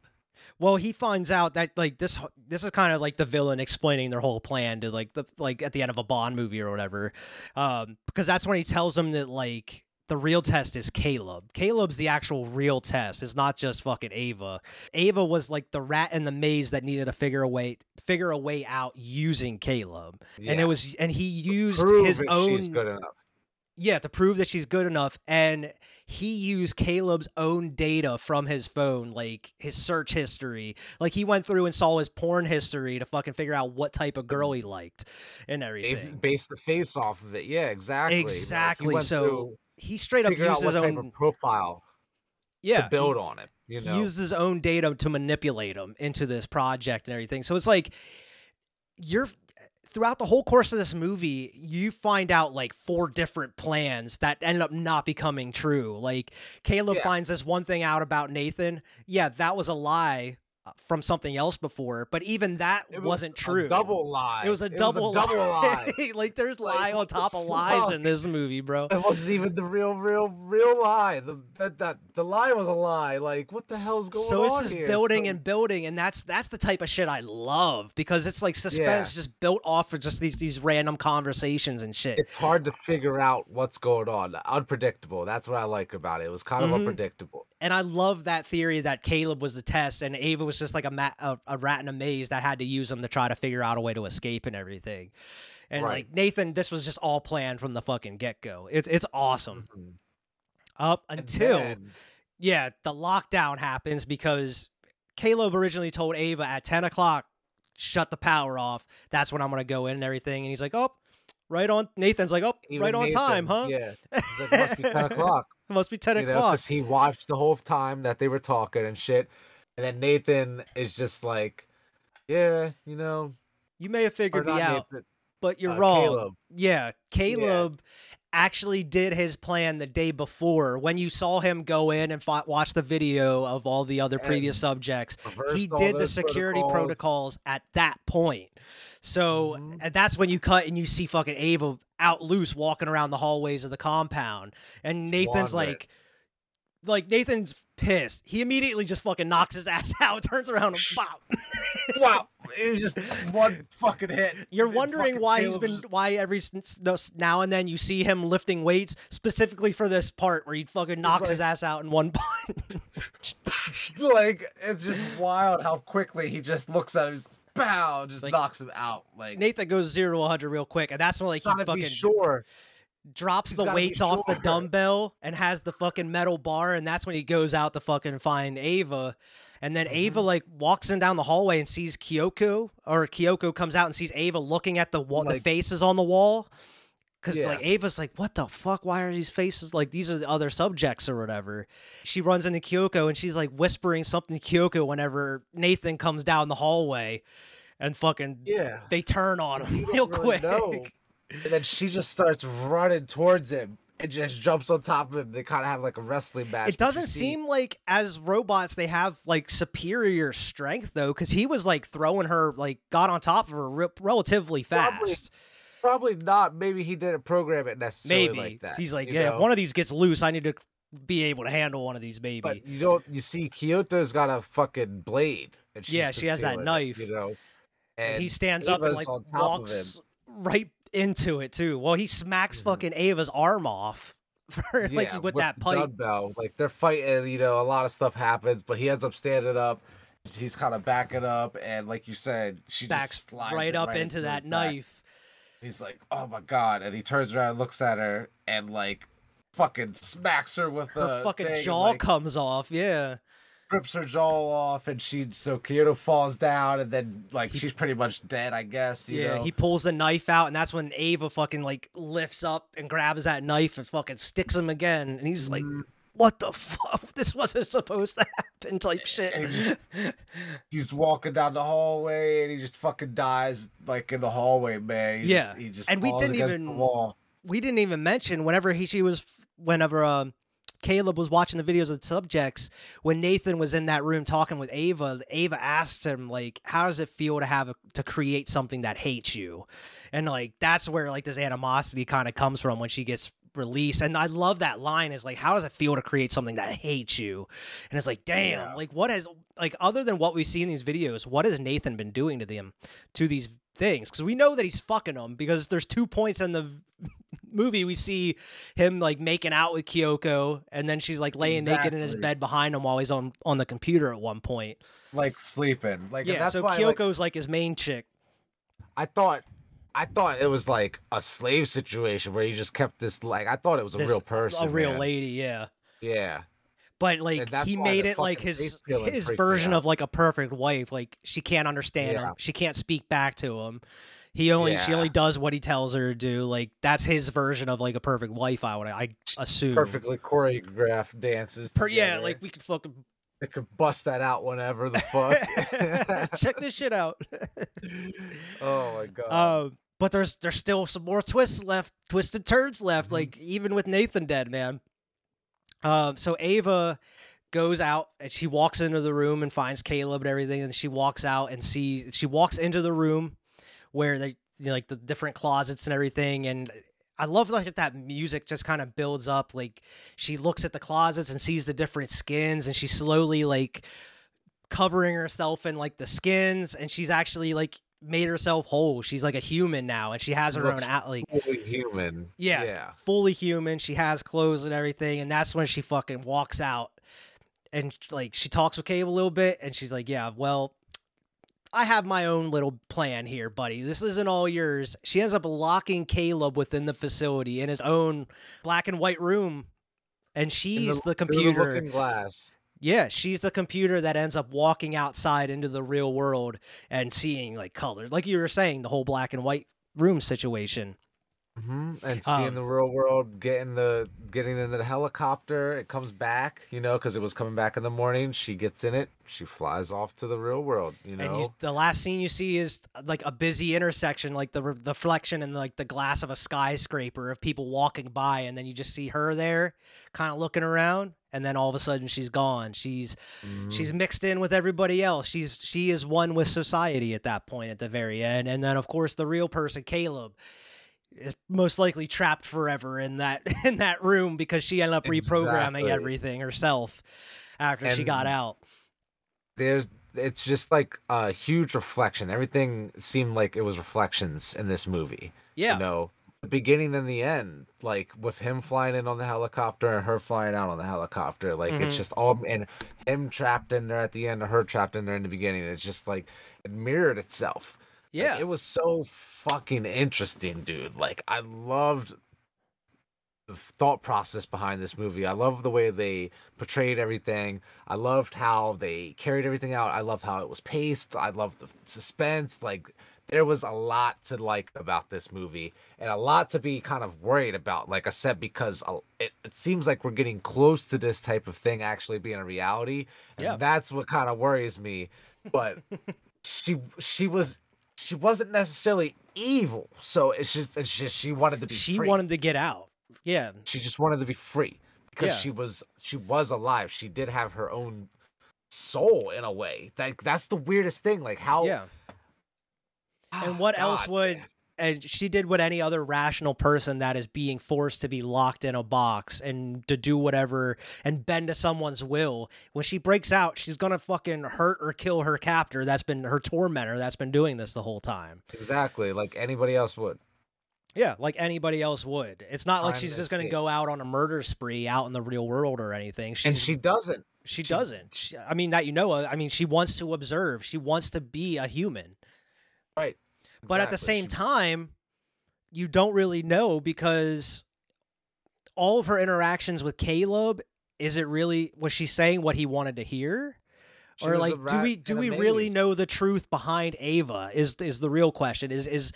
Well, he finds out that like this this is kind of like the villain explaining their whole plan to like the like at the end of a Bond movie or whatever, um, because that's when he tells them that like the real test is Caleb. Caleb's the actual real test. It's not just fucking Ava. Ava was like the rat in the maze that needed to figure a way figure a way out using Caleb, Yeah. and it was and he used Prove his own she's good enough. yeah, to prove that she's good enough. And he used Caleb's own data from his phone, like his search history. Like he went through and saw his porn history to fucking figure out what type of girl he liked and They everything. based the face off of it. Yeah, exactly. Exactly. went So through, he straight up figured used out what his own of profile yeah to build on it. You he know, used his own data to manipulate him into this project and everything. So it's like you're throughout the whole course of this movie, you find out like four different plans that end up not becoming true. Like Caleb Yeah. finds this one thing out about Nathan. Yeah, that was a lie from something else before, but even that It was wasn't a true. double lie. It was a double, double lie. lie. like there's Like, lie on top of lies fuck? in this movie, bro. It wasn't even the real, real, real lie. The that, that the lie was a lie. Like what the hell's going on? so on it's just here? building So- and building and that's that's the type of shit i love because it's like suspense just built off of just these these random conversations and shit it's hard to figure out what's going on. Unpredictable. That's what I like about it. It was kind of Mhm. unpredictable. and i love that theory that caleb was the test and ava was just like a, ma- a, a rat in a maze that had to use him to try to figure out a way to escape and everything and Right. like nathan this was just all planned from the fucking get-go it's it's awesome Mhm. up until then- yeah, the lockdown happens because Caleb originally told Ava at 10 o'clock, shut the power off. That's when I'm going to go in and everything. And he's like, oh, right on. Nathan's like, oh, even right on time, huh? Yeah. Like, must be ten o'clock. It must be 10 you o'clock. because he watched the whole time that they were talking and shit. And then Nathan is just like, yeah, you know, you may have figured me out, Nathan, but you're uh, wrong. Caleb. Yeah, Caleb actually did his plan the day before. When you saw him go in and fi- watch the video of all the other previous subjects, he did the security protocols. at that point. So Mhm. and that's when you cut and you see fucking Ava out loose walking around the hallways of the compound, and Nathan's like, like Nathan's pissed. He immediately just fucking knocks his ass out, turns around and bop. wow, it was just one fucking hit. You're wondering why he's been just- why every now and then you see him lifting weights specifically for this part where he fucking knocks his ass out in one punch. like it's just wild how quickly he just looks at him, pow, just Like, knocks him out. Like Nathan goes zero to 100 real quick, and that's when like he fucking be sure. Drops He's the weights off the dumbbell and has the fucking metal bar, and that's when he goes out to fucking find Ava. And then Ava Mm-hmm. like walks in down the hallway and sees Kyoko, or Kyoko comes out and sees Ava looking at the wall, the faces on the wall. Cause Yeah. like Ava's like, what the fuck? Why are these faces like these are the other subjects or whatever? She runs into Kyoko and she's like whispering something to Kyoko whenever Nathan comes down the hallway, and fucking Yeah. they turn on him real really quick. know. And then she just starts running towards him and just jumps on top of him. They kind of have like a wrestling match. It doesn't see- seem like as robots they have like superior strength though, because he was like throwing her like got on top of her re- relatively fast. Probably not. Maybe he didn't program it necessarily Maybe like that. he's like, yeah, know? if one of these gets loose, I need to be able to handle one of these. Maybe But you don't. You see, Kyoko's got a fucking blade. And she's Yeah, she has that knife. You know. and he stands up and like on top of him. walks right into it too. Well, he smacks Mhm. fucking Ava's arm off for like Yeah, with, that pipe. dumbbell. Like they're fighting, you know, a lot of stuff happens, but he ends up standing up. He's kind of backing up, and like you said, she Backs just slides right up right into his that knife. He's like, "Oh my god!" And he turns around, and looks at her, and like, fucking smacks her with Her the fucking thing, jaw like, comes off. Yeah. Rips her jaw off, and she so Kyoko falls down, and then like she's pretty much dead, I guess. You yeah, know? he pulls the knife out, and that's when Ava fucking like lifts up and grabs that knife and fucking sticks him again. And he's like, Mhm. "What the fuck? This wasn't supposed to happen." Type shit. He's walking down the hallway, and he just fucking dies like in the hallway, man. He Yeah, just, he just and we didn't even- we didn't even mention whenever he she was whenever um Caleb was watching the videos of the subjects, when Nathan was in that room talking with Ava, Ava asked him like, "How does it feel to have a, to create something that hates you?" And like that's where like this animosity kind of comes from when she gets released. And I love that line is like, "How does it feel to create something that hates you?" And it's like, damn, Yeah. like what has like other than what we see in these videos, what has Nathan been doing to them to these things? Because we know that he's fucking them because there's two points in the movie we see him like making out with Kyoko, and then she's like laying naked in his bed behind him while he's on on the computer at one point. like sleeping. Like yeah, that's so why Kyoko's like, his main chick. I thought I thought it was like a slave situation where he just kept this like I thought it was a this- real person. a real man. lady, yeah. Yeah. But like he made it like his his version of like a perfect wife. Like she can't understand Yeah. him. She can't speak back to him. He only she only does what he tells her to do. Like that's his version of like a perfect wife. I would I assume Perfectly choreographed dances. Per, yeah, like we could fucking they could bust that out whenever the fuck. check this shit out. oh my god. Um, but there's there's still some more twists left, twisted turns left. Mhm. Like even with Nathan dead, man. Um, so Ava goes out and she walks into the room and finds Caleb and everything, and she walks out and sees she walks into the room where they you know, like the different closets and everything, and I love like that music just kind of builds up. Like she looks at the closets and sees the different skins, and she's slowly like covering herself in like the skins, and she's actually like made herself whole. She's like a human now, and she has her Looks own out like fully human. yeah, Yeah. fully human. She has clothes and everything, and that's when she fucking walks out, and like she talks with Caleb a little bit, and she's like, "Yeah, well." I have my own little plan here, buddy. This isn't all yours. She ends up locking Caleb within the facility in his own black and white room. And she's the, through computer. looking glass. Yeah, she's the computer that ends up walking outside into the real world and seeing like colors. Like you were saying, the whole black and white room situation. Hmm And seeing Um, the real world, getting the getting into the helicopter, it comes back, you know, because it was coming back in the morning. She gets in it, she flies off to the real world, you know. And you, the last scene you see is like a busy intersection, like the re- the reflection in like the glass of a skyscraper of people walking by, and then you just see her there, kind of looking around, and then all of a sudden she's gone. She's Mhm. she's mixed in with everybody else. She's she is one with society at that point at the very end, and then of course the real person, Caleb. Is most likely trapped forever in that in that room because she ended up reprogramming Exactly. everything herself after she got out. there's it's just like a huge reflection. Everything seemed like it was reflections in this movie. Yeah, You know, the beginning and the end, like with him flying in on the helicopter and her flying out on the helicopter. Like Mhm. it's just all and him trapped in there at the end, or her trapped in there in the beginning. It's just like it mirrored itself. Like, yeah. it was so fucking interesting, dude. Like I loved the thought process behind this movie. I love the way they portrayed everything. I loved how they carried everything out. I love how it was paced. I love the suspense. Like there was a lot to like about this movie and a lot to be kind of worried about. Like I said, because it, it seems like we're getting close to this type of thing actually being a reality. And Yeah. that's what kind of worries me. But she she was she wasn't necessarily evil. So it's just it's just she wanted to be she free. wanted to get out. Yeah, she just wanted to be free because Yeah. she was she was alive. She did have her own soul in a way. Like that's the weirdest thing. Like how yeah. Ah, And what else would man. And she did what any other rational person that is being forced to be locked in a box and to do whatever and bend to someone's will. When she breaks out, she's gonna fucking hurt or kill her captor. That's been her tormentor. That's been doing this the whole time. exactly like anybody else would? Yeah, like anybody else would. It's not like she's just gonna escape. go out on a murder spree out in the real world or anything. She's, and she doesn't. she she- doesn't. She, I mean that you know. I mean she wants to observe. She wants to be a human. Right. But at the same She- time, you don't really know because all of her interactions with Caleb, is it really was she saying what he wanted to hear? she or like do we do we really know the truth behind Ava? Is is the real question. Is is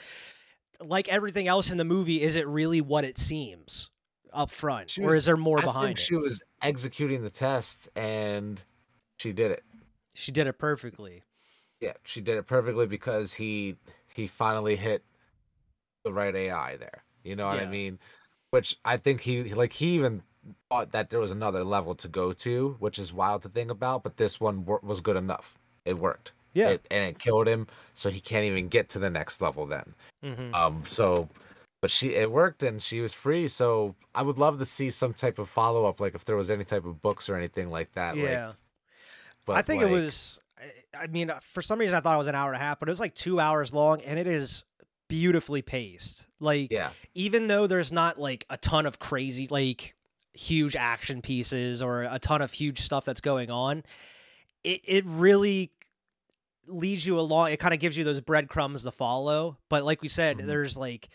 like everything else in the movie, is it really what it seems up front? She or is there more I behind she was executing the test and she did it. she did it perfectly. Yeah, she did it perfectly because he he finally hit the right AI there. You know what I mean? Which I think he like he even thought that there was another level to go to, which is wild to think about. But this one wor- was good enough. It worked. Yeah. It, and it killed him, so he can't even get to the next level then. Mhm. Um. So, but she it worked and she was free. So I would love to see some type of follow up, like if there was any type of books or anything like that. yeah. Like, but I think it was. I- mean, uh, for some reason, I thought it was an hour and a half, but it was like two hours long, and it is beautifully paced. Like, Yeah. even though there's not like a ton of crazy, like huge action pieces or a ton of huge stuff that's going on, it it really leads you along. It kind of gives you those breadcrumbs to follow. But like we said, Mhm. there's like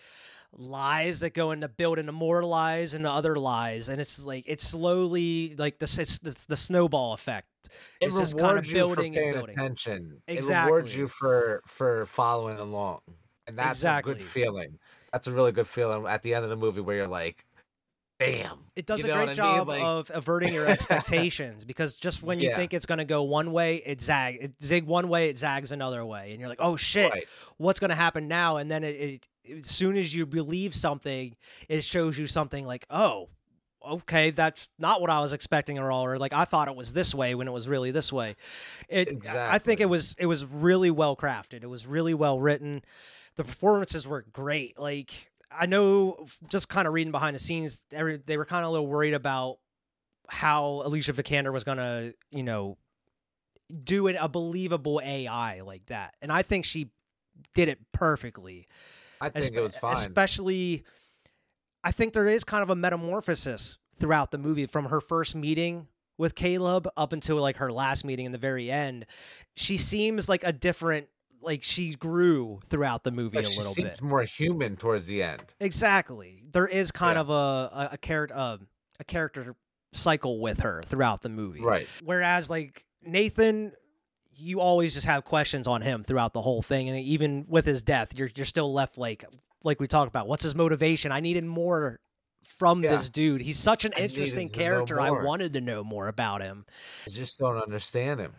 lies that go into build into more lies and other lies and it's like it's slowly like this it's, it's the snowball effect It it's just kind of building and building attention. It rewards you for for following along, and that's a good feeling. That's a really good feeling at the end of the movie where you're like, "Damn!" it does You a great what I mean? job Like- of averting your expectations because just when you Yeah. think it's going to go one way it zag it zig one way it zags another way and you're like oh shit Right. what's going to happen now and then it, it as soon as you believe something it shows you something like oh okay that's not what i was expecting at all or like i thought it was this way when it was really this way it i think it was it was really well crafted it was really well written the performances were great like i know just kind of reading behind the scenes they were kind of a little worried about how alicia vikander was going to you know do it a believable ai like that and i think she did it perfectly I think it was fine. Especially, I think there is kind of a metamorphosis throughout the movie from her first meeting with Caleb up until like her last meeting in the very end. She seems like a different, like she grew throughout the movie a she little seems bit. more human towards the end. Exactly. There is kind Yeah. of a a, a character uh, a character cycle with her throughout the movie. Right. Whereas like Nathan, you always just have questions on him throughout the whole thing, and even with his death, you're you're still left like like we talked about. What's his motivation? I needed more from Yeah. this dude. He's such an I interesting character. I wanted to know more about him. I just don't understand him.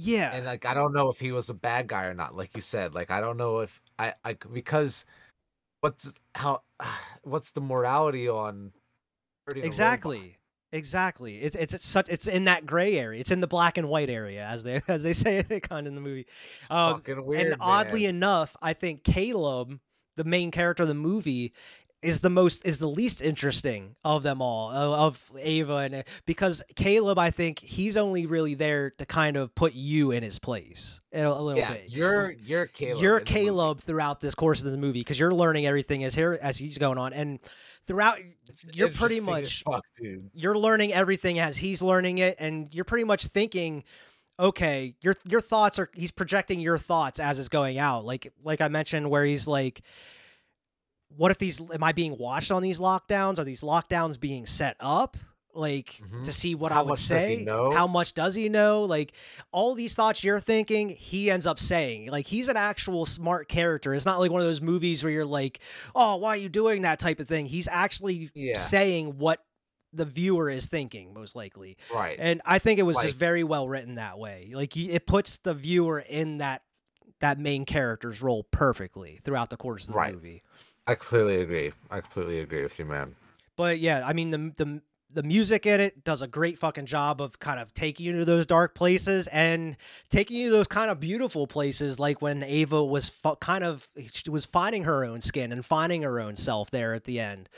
Yeah, and like I don't know if he was a bad guy or not. Like you said, like I don't know if I, I because what's how what's the morality on hurting a robot? exactly. Exactly. It's it's it's such it's in that gray area. It's in the black and white area, as they as they say it kind of in the movie. It's Um, fucking weird. and oddly man. enough, I think Caleb, the main character of the movie, is the most is the least interesting of them all of, Ava and because Caleb, I think he's only really there to kind of put you in his place a, a little yeah, bit. you're you're Caleb. You're. Caleb throughout this course of the movie because you're learning everything as here as he's going on, and throughout It's you're pretty much fuck, dude. you're learning everything as he's learning it and you're pretty much thinking okay your your thoughts are he's projecting your thoughts as it's going out like like i mentioned where he's like what if these am i being watched on these lockdowns? Are these lockdowns being set up like Mhm. to see what How i would say? how much does he know? Like all these thoughts you're thinking he ends up saying. Like he's an actual smart character. It's not like one of those movies where you're like oh why are you doing that? type of thing. He's actually Yeah. saying what the viewer is thinking most likely. Right. and i think it was Like- just very well written that way. Like it puts the viewer in that that main character's role perfectly throughout the course of the Right. movie I completely agree. I completely agree with you, man. but yeah i mean the the the music in it does a great fucking job of kind of taking you to those dark places and taking you to those kind of beautiful places like when ava was fu- kind of she was finding her own skin and finding her own self there at the end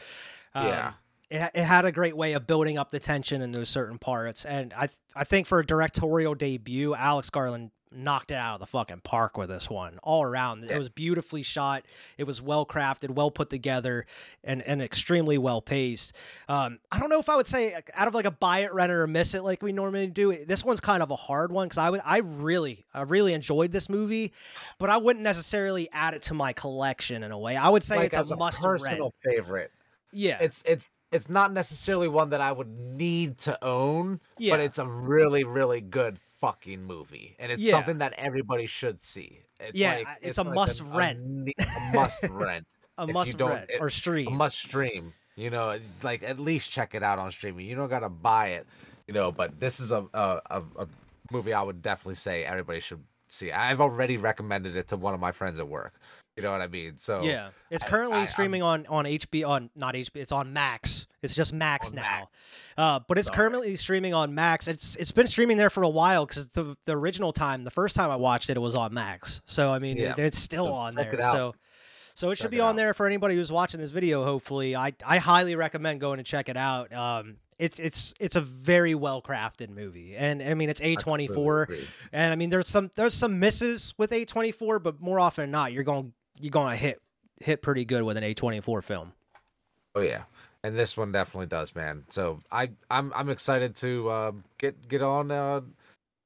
Um, Yeah. it, it had a great way of building up the tension in those certain parts and i i think for a directorial debut alex garland knocked it out of the fucking park with this one all around. It was beautifully shot. It was well crafted well put together and and extremely well paced. Um i don't know if i would say out of like a buy it rent it or miss it like we normally do this one's kind of a hard one because i would i really i really enjoyed this movie but i wouldn't necessarily add it to my collection in a way. I would say like it's a a must rent personal favorite. yeah. It's it's it's not necessarily one that I would need to own, Yeah. but it's a really really good fucking movie, and it's Yeah. something that everybody should see. It's Yeah, like, I- it's a must rent. ne- a must rent, a if must rent it- or a stream. must stream. You know, like at least check it out on streaming. You don't gotta buy it, you know. But this is a a, a, a movie I would definitely say everybody should see. I've already recommended it to one of my friends at work. You know what I mean? So yeah, it's currently I- I'm- streaming on on HB on not HB. It's on Max. It's just Max now. Max. Uh, but it's Sorry. currently streaming on Max. It's it's been streaming there for a while because the the original time, the first time I watched it, it was on Max. So I mean, Yeah. it- it's still So on there. So. So it should Check be it on out. there for anybody who's watching this video. Hopefully, I I highly recommend going to check it out. Um, it's it's it's a very well crafted movie, and I mean it's A twenty four, Completely and I mean there's some there's some misses with A twenty four, but more often than not, you're going you're going to hit hit pretty good with an A twenty four film. Oh yeah, and this one definitely does, man. So I I'm I'm excited to uh, get get on uh,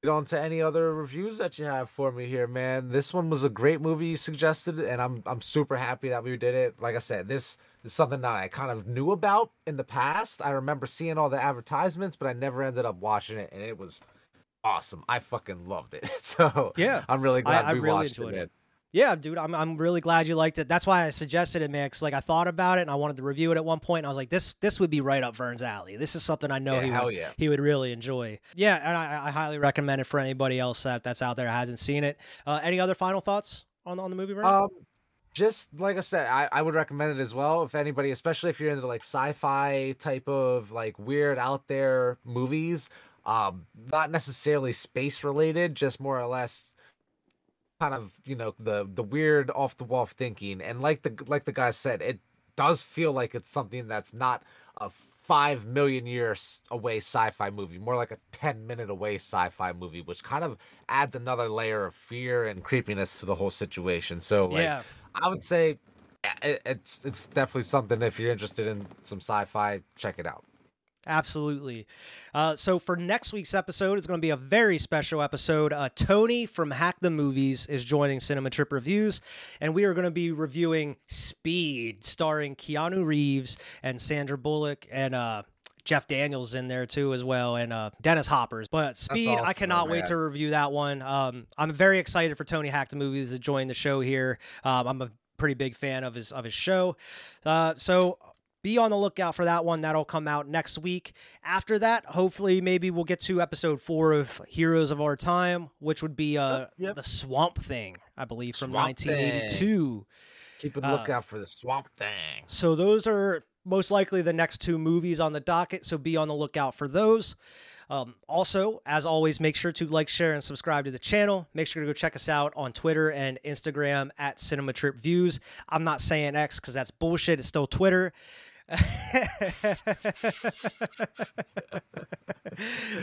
get on to any other reviews that you have for me here, man. This one was a great movie you suggested, and I'm I'm super happy that we did it. Like I said, this is something that I kind of knew about in the past. I remember seeing all the advertisements, but I never ended up watching it, and it was awesome. I fucking loved it. So Yeah. I'm really glad I we really watched it. it. Man. Yeah, dude, I'm I'm really glad you liked it. That's why I suggested it, man. 'cause, like I thought about it and I wanted to review it at one point. And I was like, this this would be right up Vern's alley. This is something I know Yeah, he would yeah. he would really enjoy. Yeah, and I, I highly recommend it for anybody else that that's out there hasn't seen it. Uh, any other final thoughts on on the movie, Vern? Um, just like I said, I, I would recommend it as well. If anybody, especially if you're into like sci-fi type of like weird out there movies, um, not necessarily space related, just more or less kind of you know the the weird off the wall thinking. And like the like the guy said, it does feel like it's something that's not a five million years away sci-fi movie, more like a ten minute away sci-fi movie, which kind of adds another layer of fear and creepiness to the whole situation. So like, yeah, I would say it, it's it's definitely something if you're interested in some sci-fi, check it out. Absolutely. Uh, so for next week's episode, it's going to be a very special episode. Uh, Tony from Hack the Movies is joining Cinema Trip Reviews, and we are going to be reviewing Speed, starring Keanu Reeves and Sandra Bullock and uh, Jeff Daniels in there too as well, and uh, Dennis Hoppers. But Speed, I cannot man. wait to review that one. Um, I'm very excited for Tony Hack the Movies to join the show here. Um, I'm a pretty big fan of his of his show. Uh, so be on the lookout for that one. That'll come out next week. After that, hopefully, maybe we'll get to episode four of Heroes of Our Time, which would be uh, Yep, yep. the Swamp Thing, I believe, from Swamp Thing. 1982. Keep a Uh, lookout for the Swamp Thing. So those are most likely the next two movies on the docket. So be on the lookout for those. Um, also, as always, make sure to like, share, and subscribe to the channel. Make sure to go check us out on Twitter and Instagram at Cinema Trip Views. I'm not saying X because that's bullshit. It's still Twitter.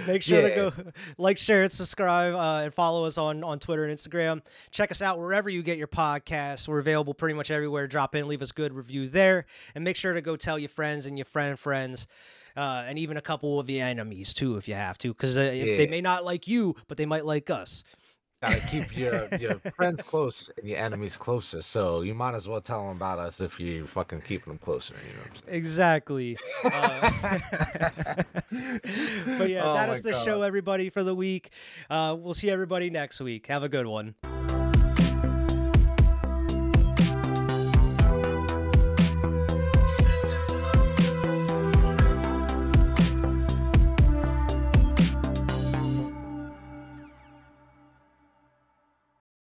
Make sure Yeah. to go like, share, and subscribe, uh, and follow us on on Twitter and Instagram. Check us out wherever you get your podcasts. We're available pretty much everywhere. Drop in, leave us good review there, and make sure to go tell your friends and your friend friends. Uh, and even a couple of the enemies too, if you have to, because uh, if they may not like you, but they might like us. Gotta keep your your friends close and your enemies closer. So you might as well tell them about us if you fucking keeping them closer. You know what I'm saying? Exactly. Uh, but yeah, Oh that is the God. show, everybody, for the week. Uh, we'll see everybody next week. Have a good one.